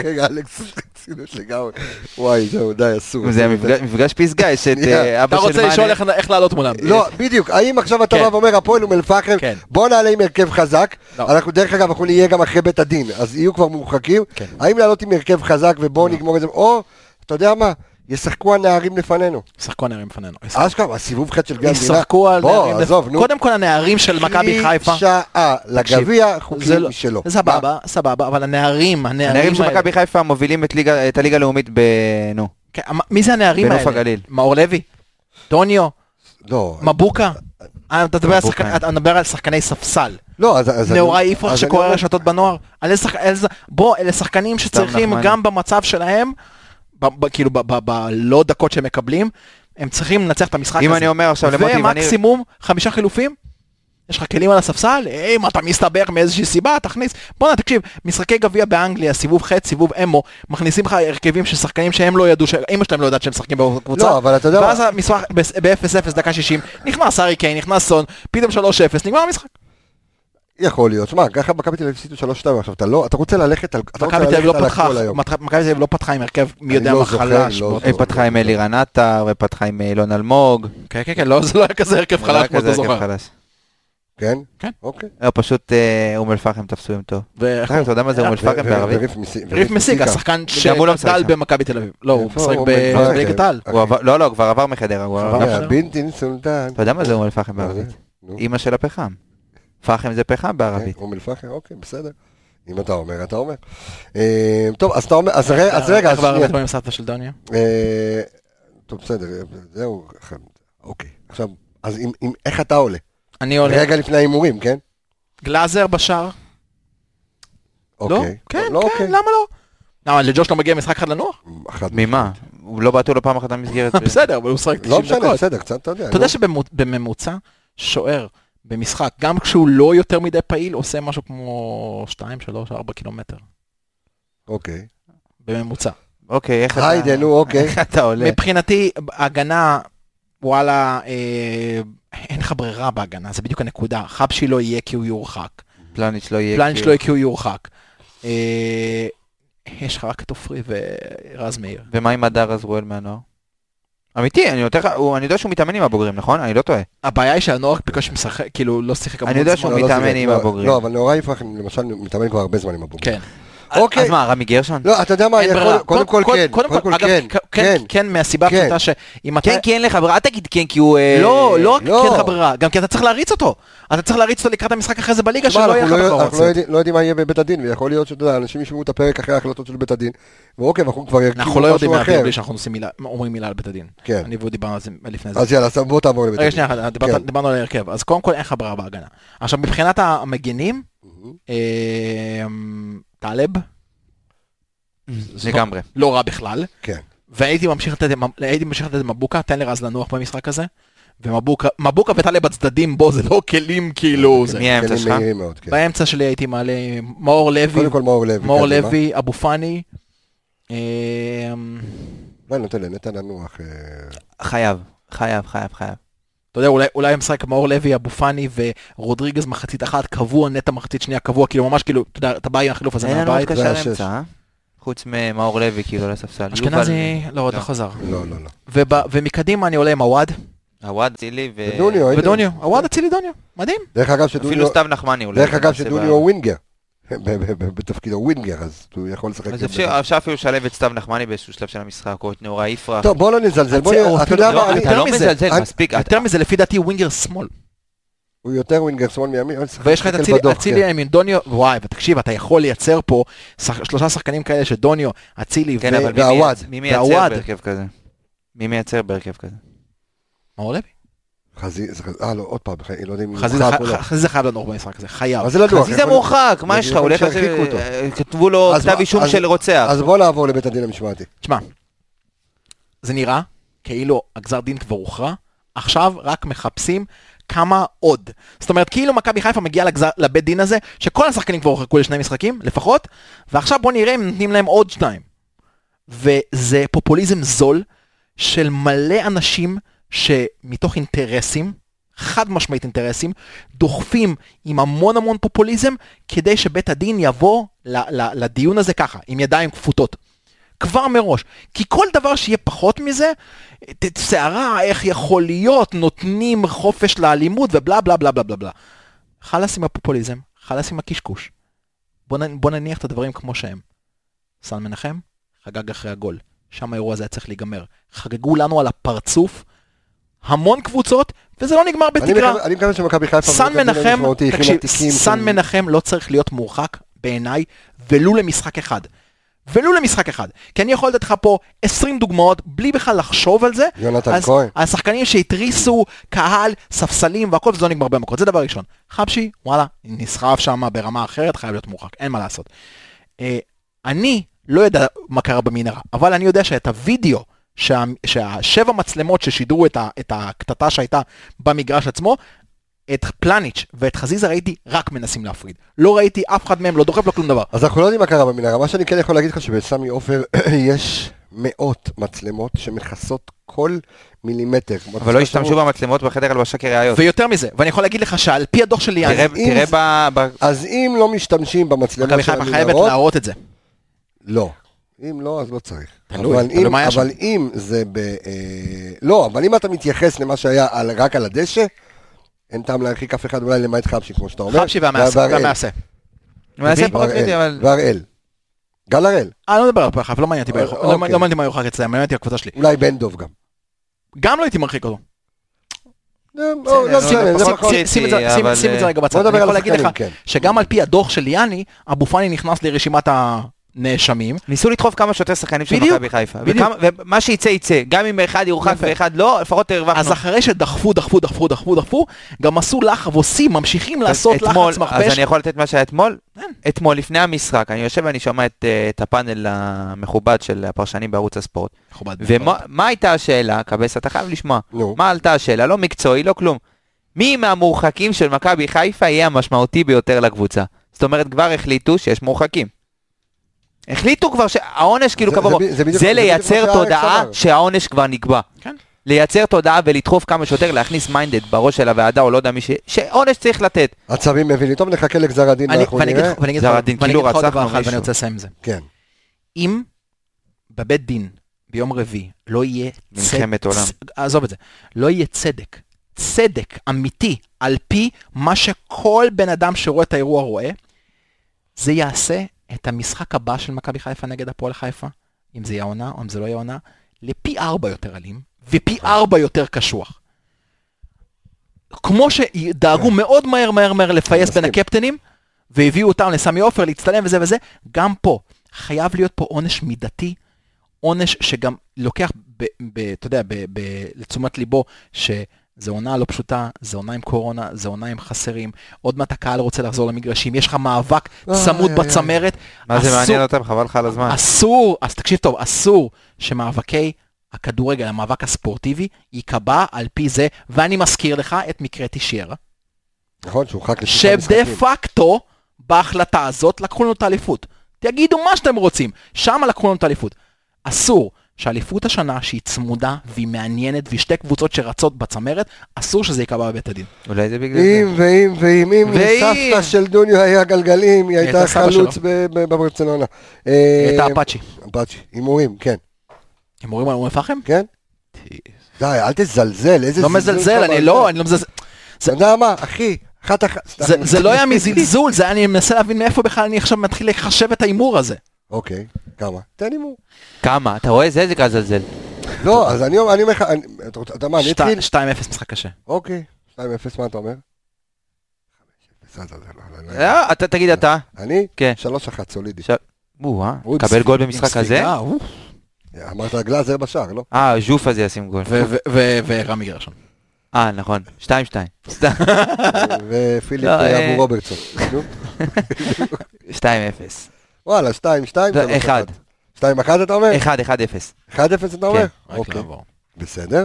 רגע, אלכס, רצינות לגמרי. וואי, זהו, די, אסור. זה מפגש פסגה, יש את אתה אבא של רוצה לשאול מאנה. איך- לעלות מולם. לא, בדיוק, האם עכשיו אתה כן. בא ואומר הפועל אום אל-פחם, כן. בוא נעלה עם הרכב חזק, לא. אנחנו דרך אגב, אנחנו נהיה גם אחרי בית הדין, אז יהיו כבר מורחקים, כן. האם לעלות עם הרכב חזק ובואו נגמור את זה, או, אתה יודע מה, ישחקו הנערים לפנינו. ישחקו הנערים לפנינו. אשכרה, הסיבוב חטא של גביע המדינה. ישחקו על בוא, נערים. עזוב, נו. קודם כל הנערים של מכבי חיפה. שעה לגביע, זה חוקים לא- משלו. סבבה, סבבה, אבל הנערים, הנערים... הנערים של מכבי חיפה מובילים את ליגה- את הליגה הלאומית ב... נו. כן, מי זה הנערים בנוף האלה? הגליל. מאור לוי? דוניו? לא, מבוקה? אה, אתה מדבר על. שחקני- ספסל. לא, אז... אז נאורי יפרח שקורא רשתות בנוער. בוא, אלה שחקנים שצריכים. גם במצב שלהם, ב- ב- כאילו ב- ב- בלא דקות שהם מקבלים, הם צריכים לנצח את המשחק הזה. אם אני אומר עכשיו למוטי ואני... ומקסימום חמישה חילופים. יש לך כלים על הספסל? אם אתה מסתבך מאיזושהי סיבה, תכניס. בואנה, תקשיב, משחקי גביע באנגליה, סיבוב ח', סיבוב אמו, מכניסים לך הרכבים של שחקנים שהם לא ידעו, שאמא שלהם לא יודעת שהם משחקים בקבוצה. לא, אבל אתה יודע ואז המשחק ב-0-0, דקה 60, נכנס ארי קיין, נכנס סון, פתאום 3-0, נגמר המשחק. יכול להיות. שמע, ככה מכבי תל אביב הפסידו 3-2 עכשיו, אתה לא... אתה רוצה ללכת על... אתה רוצה ללכת לא על הכל היום. מכבי תל אביב לא פתחה עם הרכב מי יודע לא מה חלש. לא. היא פתחה עם אלירן עטר, ופתחה עם אילון אלמוג. כן, כן, כן, לא, זה לא היה כזה הרכב חלש כמו שאתה זוכר. כן? כן. אוקיי. לא, פשוט אה, אום אל-פחם תפסו עם טוב. אתה יודע מה זה אום אל-פחם ו- בערבית? ריף מסיק. השחקן לא שגדל. במכבי תל אביב. לא, הוא משחק בליגת העל. לא, לא, הוא כבר עבר מחדרה. אתה יודע מה זה אום אל-פחם בערבית? אימא של הפחם. פחם זה פחם בערבית. כן, אום אל-פחם, אוקיי, בסדר. אם אתה אומר, אתה אומר. אה, טוב, אז אתה אומר, אז רגע, אז רגע, איך. בערבית רואים סבתא של דוניה? אה, טוב, בסדר, זהו. אוקיי, עכשיו, אז אם- אם- איך אתה עולה? אני עולה. רגע לפני ההימורים, כן? גלאזר בשער? לא? אוקיי. כן, לא, כן, אוקיי. למה לא? למה, לג'וש לא מגיע משחק אחד לנוח? אחת- ממה? הוא לא בעטו לו פעם אחת במסגרת. בסדר, אבל הוא משחק 90 לא דקות. משנה, בסדר, קצת אתה יודע. אתה יודע. שבממוצע, שוער במשחק, גם כשהוא לא יותר מדי פעיל, עושה משהו כמו 2, 3, 4 קילומטר. אוקיי. בממוצע. אוקיי, איך אתה... היידה, נו, אוקיי. איך אתה עולה? מבחינתי, הגנה, וואלה, אה, אין לך ברירה בהגנה, זה בדיוק הנקודה. חבשי לא יהיה כי הוא יורחק. פלניץ' לא יהיה. פלניץ' כי- לא יהיה כי הוא יורחק. אה, יש לך רק את עופרי ורז מאיר. ומה עם הדר עזרואל מהנוער? אמיתי, אני לך, הוא- אני יודע שהוא מתאמן עם הבוגרים, נכון? אני לא טועה. הבעיה היא שהנוער בקושי משחק, כאילו לא שיחק אני יודע. שהוא לא, לא מתאמן שיחק, עם לא, הבוגרים. לא, אבל נאורי יפרח, למשל, מתאמן כבר הרבה זמן עם הבוגרים. כן. אוקיי. אז מה, רמי גרשון? לא, אתה יודע מה, אין ברירה. קודם כל כן, קודם כל כן, כ- כן. כן, מהסיבה כן. הפשוטה שאם אתה... כן, כי אין לך ברירה, אל תגיד כן, כי הוא... אה, לא, לא רק כי לא. אין לך ברירה, גם כי אתה צריך להריץ אותו. אתה צריך להריץ אותו לקראת המשחק אחרי זה בליגה, שלא יהיה אנחנו לך לא- בכלל אנחנו לא. יודעים- לא יודעים מה יהיה בבית הדין, ויכול להיות שאתה יודע, אנשים ישמעו את הפרק אחרי ההחלטות של בית הדין, ואוקיי, ואנחנו כבר ירכיבו אנחנו לא יודעים משהו אחר. בלי שאנחנו עושים מילה- אומרים מילה על בית הדין. כן. אני והוא דיברנו על זה לפני זה. אז יאללה, אז בוא תעבור לבית רגע, הדין. שנייה, אחת, דיברת- כן. דיברנו על ההרכב. אז קודם כל אין לך ברירה בהגנה. עכשיו, מבחינת המגנים, טלב, לגמרי. לא רע בכלל. כן. והייתי ממשיך לתת, הייתי ממשיך לתת מבוקה, תן לרז לנוח במשחק הזה. ומבוקה מבוקה וטלב בצדדים בו זה לא כלים כאילו זה. מי האמצע שלך? כן. באמצע שלי הייתי מעלה מאור לוי, קודם כל מאור לוי. מאור. לוי, אבו פאני. לא, נותן לנטע לנוח. אה, חייב, חייב, חייב, חייב. אתה יודע, אולי, אולי משחק מאור לוי, אבו פאני ורודריגז מחצית אחת קבוע, נטע מחצית שנייה קבוע, כאילו ממש כאילו, אתה יודע, אתה בא עם החילוף הזה אין לנו עוד מהבית. קשר השש. אמצע, אה? חוץ ממאור לוי, כאילו, לספסל. אשכנזי, יובל- לא, עוד לא לא. חזר. לא, לא, לא. וב- ומקדימה אני עולה עם עווד עווד, צילי ו... ודוניו, ודוניו, עווד אצילי דוניו, מדהים. דרך אגב, אפילו שדוניו... סתיו נחמני אולי. דרך אגב, נעשה שדוניו הוא ווינגר. ב- ב- ב- בתפקידו ווינגר, אז הוא יכול לשחק. אז אפשר אפילו לשלב את סתיו נחמני באיזשהו שלב של המשחק, או את נאורה יפרח. טוב, בוא לא נזלזל. בוא נראה, אתה יודע לא, מה, אני- אתה לא מזלזל, מספיק. יותר מזה, לפי דעתי ווינגר שמאל. הוא יותר ווינגר שמאל מימין. ויש לך את אצילי, אצילי כן. דוניו, וואי, ותקשיב, אתה יכול לייצר פה שלושה שחקנים כאלה שדוניו, אצילי כן, ו... אבל מי מייצר. בהרכב כזה? מי מייצר בהרכב כזה? מאור לוי. חזי- זה חז- אה, לא, עוד פעם, לא יודעים אם הוא חזיזה לא. חזיזה חייב לנוח במשחק הזה, חייב. לדוח? חזיזה מורחק, מה יש לך? הוא הולך. אה, כתבו לו כתב אישום של רוצח. אז בוא נעבור לבית הדין המשמעתי. תשמע, זה נראה כאילו הגזר דין כבר הוכרע, עכשיו רק מחפשים כמה עוד. זאת אומרת, כאילו מכבי חיפה מגיעה לגזר, לבית דין הזה, שכל השחקנים כבר הורחקו לשני משחקים, לפחות, ועכשיו בוא נראה אם נותנים להם עוד שניים. וזה פופוליזם זול של מלא אנשים שמתוך אינטרסים, חד משמעית אינטרסים, דוחפים עם המון המון פופוליזם, כדי שבית הדין יבוא לדיון הזה ככה, עם ידיים כפותות. כבר מראש. כי כל דבר שיהיה פחות מזה, סערה, איך יכול להיות, נותנים חופש לאלימות ובלה בלה בלה בלה בלה בלה. חלאס עם הפופוליזם, חלאס עם הקשקוש. בוא נניח את הדברים כמו שהם. סן מנחם חגג אחרי הגול. שם האירוע הזה היה צריך להיגמר. חגגו לנו על הפרצוף המון קבוצות, וזה לא נגמר בתקרה. אני מקווה שמכבי חיפה... סן מנחם, תקשיב, סן מנחם לא צריך להיות מורחק בעיניי, ולו למשחק אחד. ולו למשחק אחד. כי אני יכול לתת לך פה 20 דוגמאות בלי בכלל לחשוב על זה. יונתן כהן. השחקנים שהתריסו קהל, ספסלים והכל, וזה לא נגמר במכות, זה דבר ראשון. חבשי, וואלה, נסחב שם ברמה אחרת, חייב להיות מורחק, אין מה לעשות. אה, אני לא יודע מה קרה במנהרה, אבל אני יודע שאת הוידאו, שה, שהשבע מצלמות ששידרו את, ה, את הקטטה שהייתה במגרש עצמו, את פלניץ' ואת חזיזה ראיתי רק מנסים להפריד. לא ראיתי אף אחד מהם, לא דוחף לו כלום דבר. אז אנחנו לא יודעים מה קרה במנהרה, מה שאני כן יכול להגיד לך שבסמי עופר יש מאות מצלמות שמכסות כל מילימטר. אבל לא השתמשו במצלמות בחדר הלבשה כראיות. ויותר מזה, ואני יכול להגיד לך שעל פי הדוח של ליאן, תראה- אם תראה זה- ב... אז אם לא משתמשים במצלמות מכבי של חיפה חייבת המנהרות, להראות את זה. לא. אם לא, אז לא צריך. תלוי, אבל תלוי אם- מה היה אבל שם. אם זה ב... אה, לא, אבל אם אתה מתייחס למה שהיה על- רק על הדשא, אין טעם להרחיק אף אחד אולי למעט חבשי, כמו שאתה אומר. חבשי והמעשה. והמעשה. מבין? פחות קריטי. אבל... והראל. גל הראל. אה, לא מדבר על חיפה, לא מעניין אותי אה, לא אוקיי. מה יורחק אצלם, מעניין אותי הקבוצה שלי. אולי בן דוב גם. גם לא הייתי מרחיק אותו. לא, לא שים- את זה- אבל, אה, רגע בצד. אני יכול להגיד לך כן. שגם על פי הדוח של ליאני, אבו פאני נכנס לרשימת הנאשמים. ניסו לדחוף כמה שיותר שחקנים של מכבי חיפה. בדיוק. ומה שיצא יצא, גם אם אחד יורחק. ואחד לא, לפחות הרווחנו. אז אחרי שדחפו, דחפו, דחפו, דחפו, דחפו, גם עשו לחץ, ועושים, ממשיכים לעשות לחץ אז מכפש. אני יכול לתת מה שהיה אתמול? כן. אתמול, לפני המשחק, אני יושב ואני שומע את, אה, את הפאנל המכובד של הפרשנים בערוץ הספורט. מכובד, ומה הייתה השאלה? קבס, אתה חייב לשמוע. נו. מה עלתה השאלה? לא מקצועי, לא כלום. מי מהמורחקים של מכבי חיפה יהיה המשמעותי ביותר לקבוצה? זאת אומרת, כבר החליטו שיש מורחקים. החליטו כבר שהעונש כאילו זה- קבוע. זה זה זה זה לייצר תודעה. שהעונש כבר נקבע. כן. לייצר תודעה ולדחוף כמה שיותר, להכניס מיינדד בראש של הוועדה, או לא יודע מי ש... שעונש צריך לתת. עצבים מבינים. טוב, נחכה לגזר הדין ואנחנו אגיד נראה. לך- ואני אגיד גזר לך הדין, כאילו רצחנו דבר אחד מישהו. ואני רוצה לסיים עם זה. כן. אם בבית דין ביום רביעי לא יהיה מלחמת עולם. עזוב את זה, לא יהיה צדק, צדק אמיתי על פי מה שכל בן אדם שרואה את האירוע רואה, זה יעשה את המשחק הבא של מכבי חיפה נגד הפועל חיפה, אם זה יהיה עונה או אם זה לא יהיה עונה, לפי ארבע יותר אלים ופי ארבע יותר קשוח. כמו שדאגו מאוד מהר מהר מהר לפייס בין. הקפטנים, והביאו אותם לסמי עופר להצטלם וזה וזה, גם פה חייב להיות פה עונש מידתי, עונש שגם לוקח, אתה יודע, לתשומת ליבו, שזו עונה לא פשוטה, זו עונה עם קורונה, זו עונה עם חסרים, עוד מעט הקהל רוצה לחזור למגרשים, יש לך מאבק צמוד בצמרת, מה זה מעניין אותם? חבל לך על הזמן. אסור, אז תקשיב טוב, אסור שמאבקי הכדורגל, המאבק הספורטיבי, ייקבע על פי זה, ואני מזכיר לך את מקרה תישיירה, נכון, שהורחק לשישה שדה משחקים. פקטו בהחלטה הזאת לקחו לנו את האליפות. תגידו מה שאתם רוצים, שם לקחו לנו את האליפות. אסור שאליפות השנה שהיא צמודה והיא מעניינת והיא שתי קבוצות שרצות בצמרת, אסור שזה ייקבע בבית הדין. אולי זה בגלל זה. אם ואם ואם אם. לסבתא של דוניו היה גלגלים, היא הייתה חלוץ בברצלונה. היא הייתה אפאצ'י. אפאצ'י, הימורים, כן. הימורים על אום אל-פחם? כן? די, אל תזלזל, איזה לא זלזול מזלזל, אתה אני. לא, אני לא מזלזל. אתה יודע מה, אחי, אחת אחת. זה לא היה מזלזול, זה היה, אני מנסה להבין מאיפה בכלל אני עכשיו מתחיל לחשב את ההימור הזה. אוקיי, כמה? תן הימור. כמה? אתה רואה? זה זה כזה זלזל. לא, אז אני אני אומר לך, אתה רוצה- אתה יודע מה, אני אתחיל? 2-0 משחק קשה. אוקיי, 2-0, מה אתה אומר? 5-0, לא, לא, לא, לא. אה, אתה תגיד אתה. אני? כן. 3-1, סולידי. עם קבל גול במשחק הזה? אמרת גלאזר בשער, לא? אה, ז'וף הזה ישים גול. ורמי גרשון. אה, נכון. 2-2. סתם. ופיליפ לא, אה. אבו רוברטסון. נו, 2-0. וואלה, 2, 2, לא, אחד. 2, 1 אתה אומר? 1-1-0. 1-0 אתה אומר? רק אוקיי, לעבור. בסדר.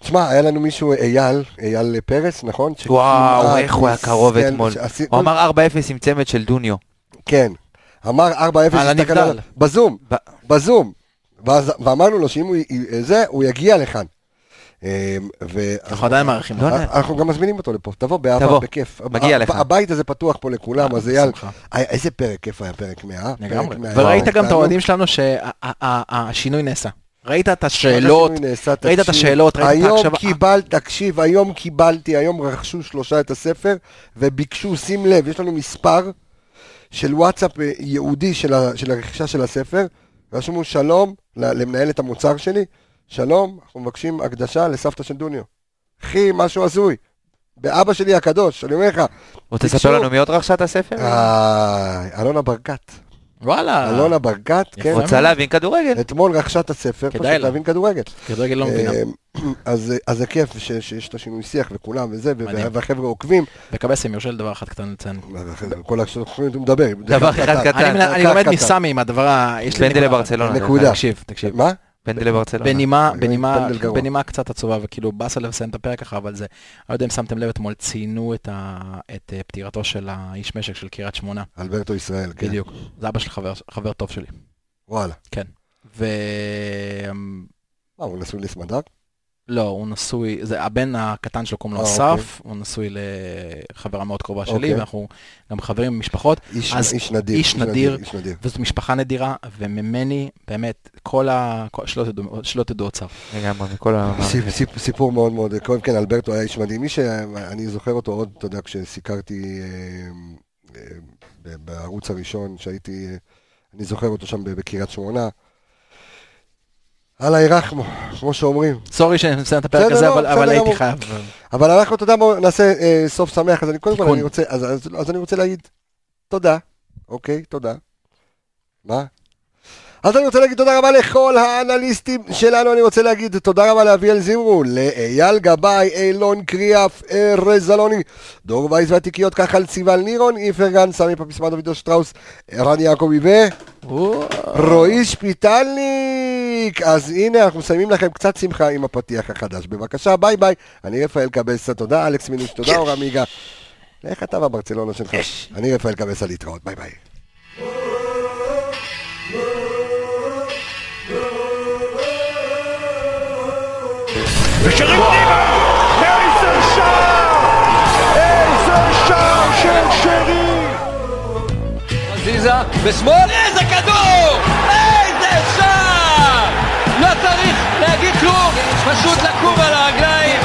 תשמע, היה לנו מישהו, אייל, אייל פרס, נכון? וואו, איך הוא היה קרוב אתמול. הוא אמר 4-0 עם צמד של דוניו. כן. אמר 4-0, על הסתכל. עליו, בזום, בזום. ואז- ואמרנו לו שאם הוא זה, הוא יגיע לכאן. אה, ו- אנחנו עדיין מעריכים אותו. יודע. אנחנו גם מזמינים אותו לפה, תבוא באהבה, בכיף. מגיע לך. הבית הזה פתוח פה לכולם, אז אייל. היה- איזה פרק, כיף היה פרק 100? לגמרי. פרק 100, וראית גם את. האוהדים שלנו שהשינוי נעשה. ראית את השאלות, ראית את. השאלות, ראית את היום ההקשבה. קיבל, תקשיב, היום קיבלתי, היום רכשו שלושה את הספר, וביקשו, שים לב, יש לנו מספר של וואטסאפ אה, ייעודי של הרכישה של הספר, רשמו שלום למנהלת המוצר שלי, שלום, אנחנו מבקשים הקדשה לסבתא של דוניו. אחי, משהו הזוי. באבא שלי הקדוש, אני אומר לך, רוצה. לספר לנו מי עוד רכשה את הספר? אה, אלונה ברקת. וואלה. אלונה ברקת, כן. רוצה להבין כדורגל. אתמול רכשה את הספר, פשוט. להבין כדורגל. כדורגל לא מבינה. אה, אז אז זה כיף שיש את השינוי שיח וכולם וזה. והחבר'ה עוקבים. וקבסי, אם יורשה לי דבר אחד קטן לציין. כל השחקנים הוא מדבר. דבר אחד קטן. אני לומד. מסמי עם הדבר ה... יש לי פנדל. לברצלונה. נקודה. תקשיב, תקשיב. מה? פנדל לברצלונה. בנימה, אני בנימה, קצת עצובה, וכאילו באסה לסיים את הפרק ככה, אבל זה, אני לא יודע אם שמתם לב, אתמול ציינו את, ה, את אה, פטירתו של האיש משק של קריית שמונה. אלברטו ישראל, כן. בדיוק. זה אבא של חבר, חבר טוב שלי. וואלה. ו... מה, הוא נשוי לסמדר? לא, הוא נשוי, זה הבן הקטן שלו קוראים לו אה, אסף, הוא נשוי לחברה מאוד קרובה שלי, אוקיי. ואנחנו גם חברים במשפחות, איש אז איש נדיר. איש נדיר. איש נדיר. וזאת משפחה נדירה, וממני, באמת, כל ה... כל- שלא תדעו- צער. לגמרי, מכל ה... סיפ- סיפ- סיפור מאוד מאוד כואב, כן, אלברטו היה איש מדהים. מי שאני זוכר אותו עוד, אתה יודע, כשסיקרתי אה, אה, בערוץ הראשון, שהייתי, אה, אני זוכר אותו שם בקריית שמונה. אללה ירחמו, כמו שאומרים. סורי שאני מסיים את הפרק הזה, לא, אבל- הייתי. חייב. אבל אנחנו, אתה יודע מה, נעשה אה, סוף שמח, אז אני קודם כל, אז אני רוצה להגיד תודה, אוקיי, תודה. מה? אז אני רוצה להגיד תודה רבה לכל האנליסטים שלנו, אני רוצה להגיד תודה רבה לאביאל זמרו, לאייל גבאי, אילון קריאף, ארז אלוני, דור וייס והתיקיות, כחל סיבל נירון, איפרגן, סמי פפיסמן, דודו שטראוס, ערן יעקבי ורועי שפיטלניק. אז הנה, אנחנו מסיימים לכם קצת שמחה עם הפתיח החדש. בבקשה, ביי ביי. אני רפאל קבסה, תודה אלכס מינוש, תודה אור עמיגה. לך אתה בברצלונה שלך. אני רפאל קבסה להתראות, ביי ביי. ושרים פנימה! איזה שער! איזה שער של שרי! חזיזה בשמאל, איזה כדור! איזה שער! לא צריך להגיד כלום, פשוט לקום על הרגליים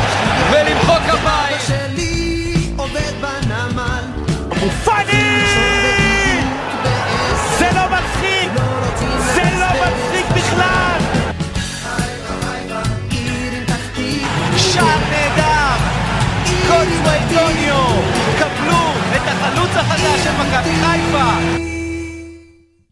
ולמחוא כפיים. שלי עובד בנמל אבו פאני! החלוץ החדש של מכבי חיפה!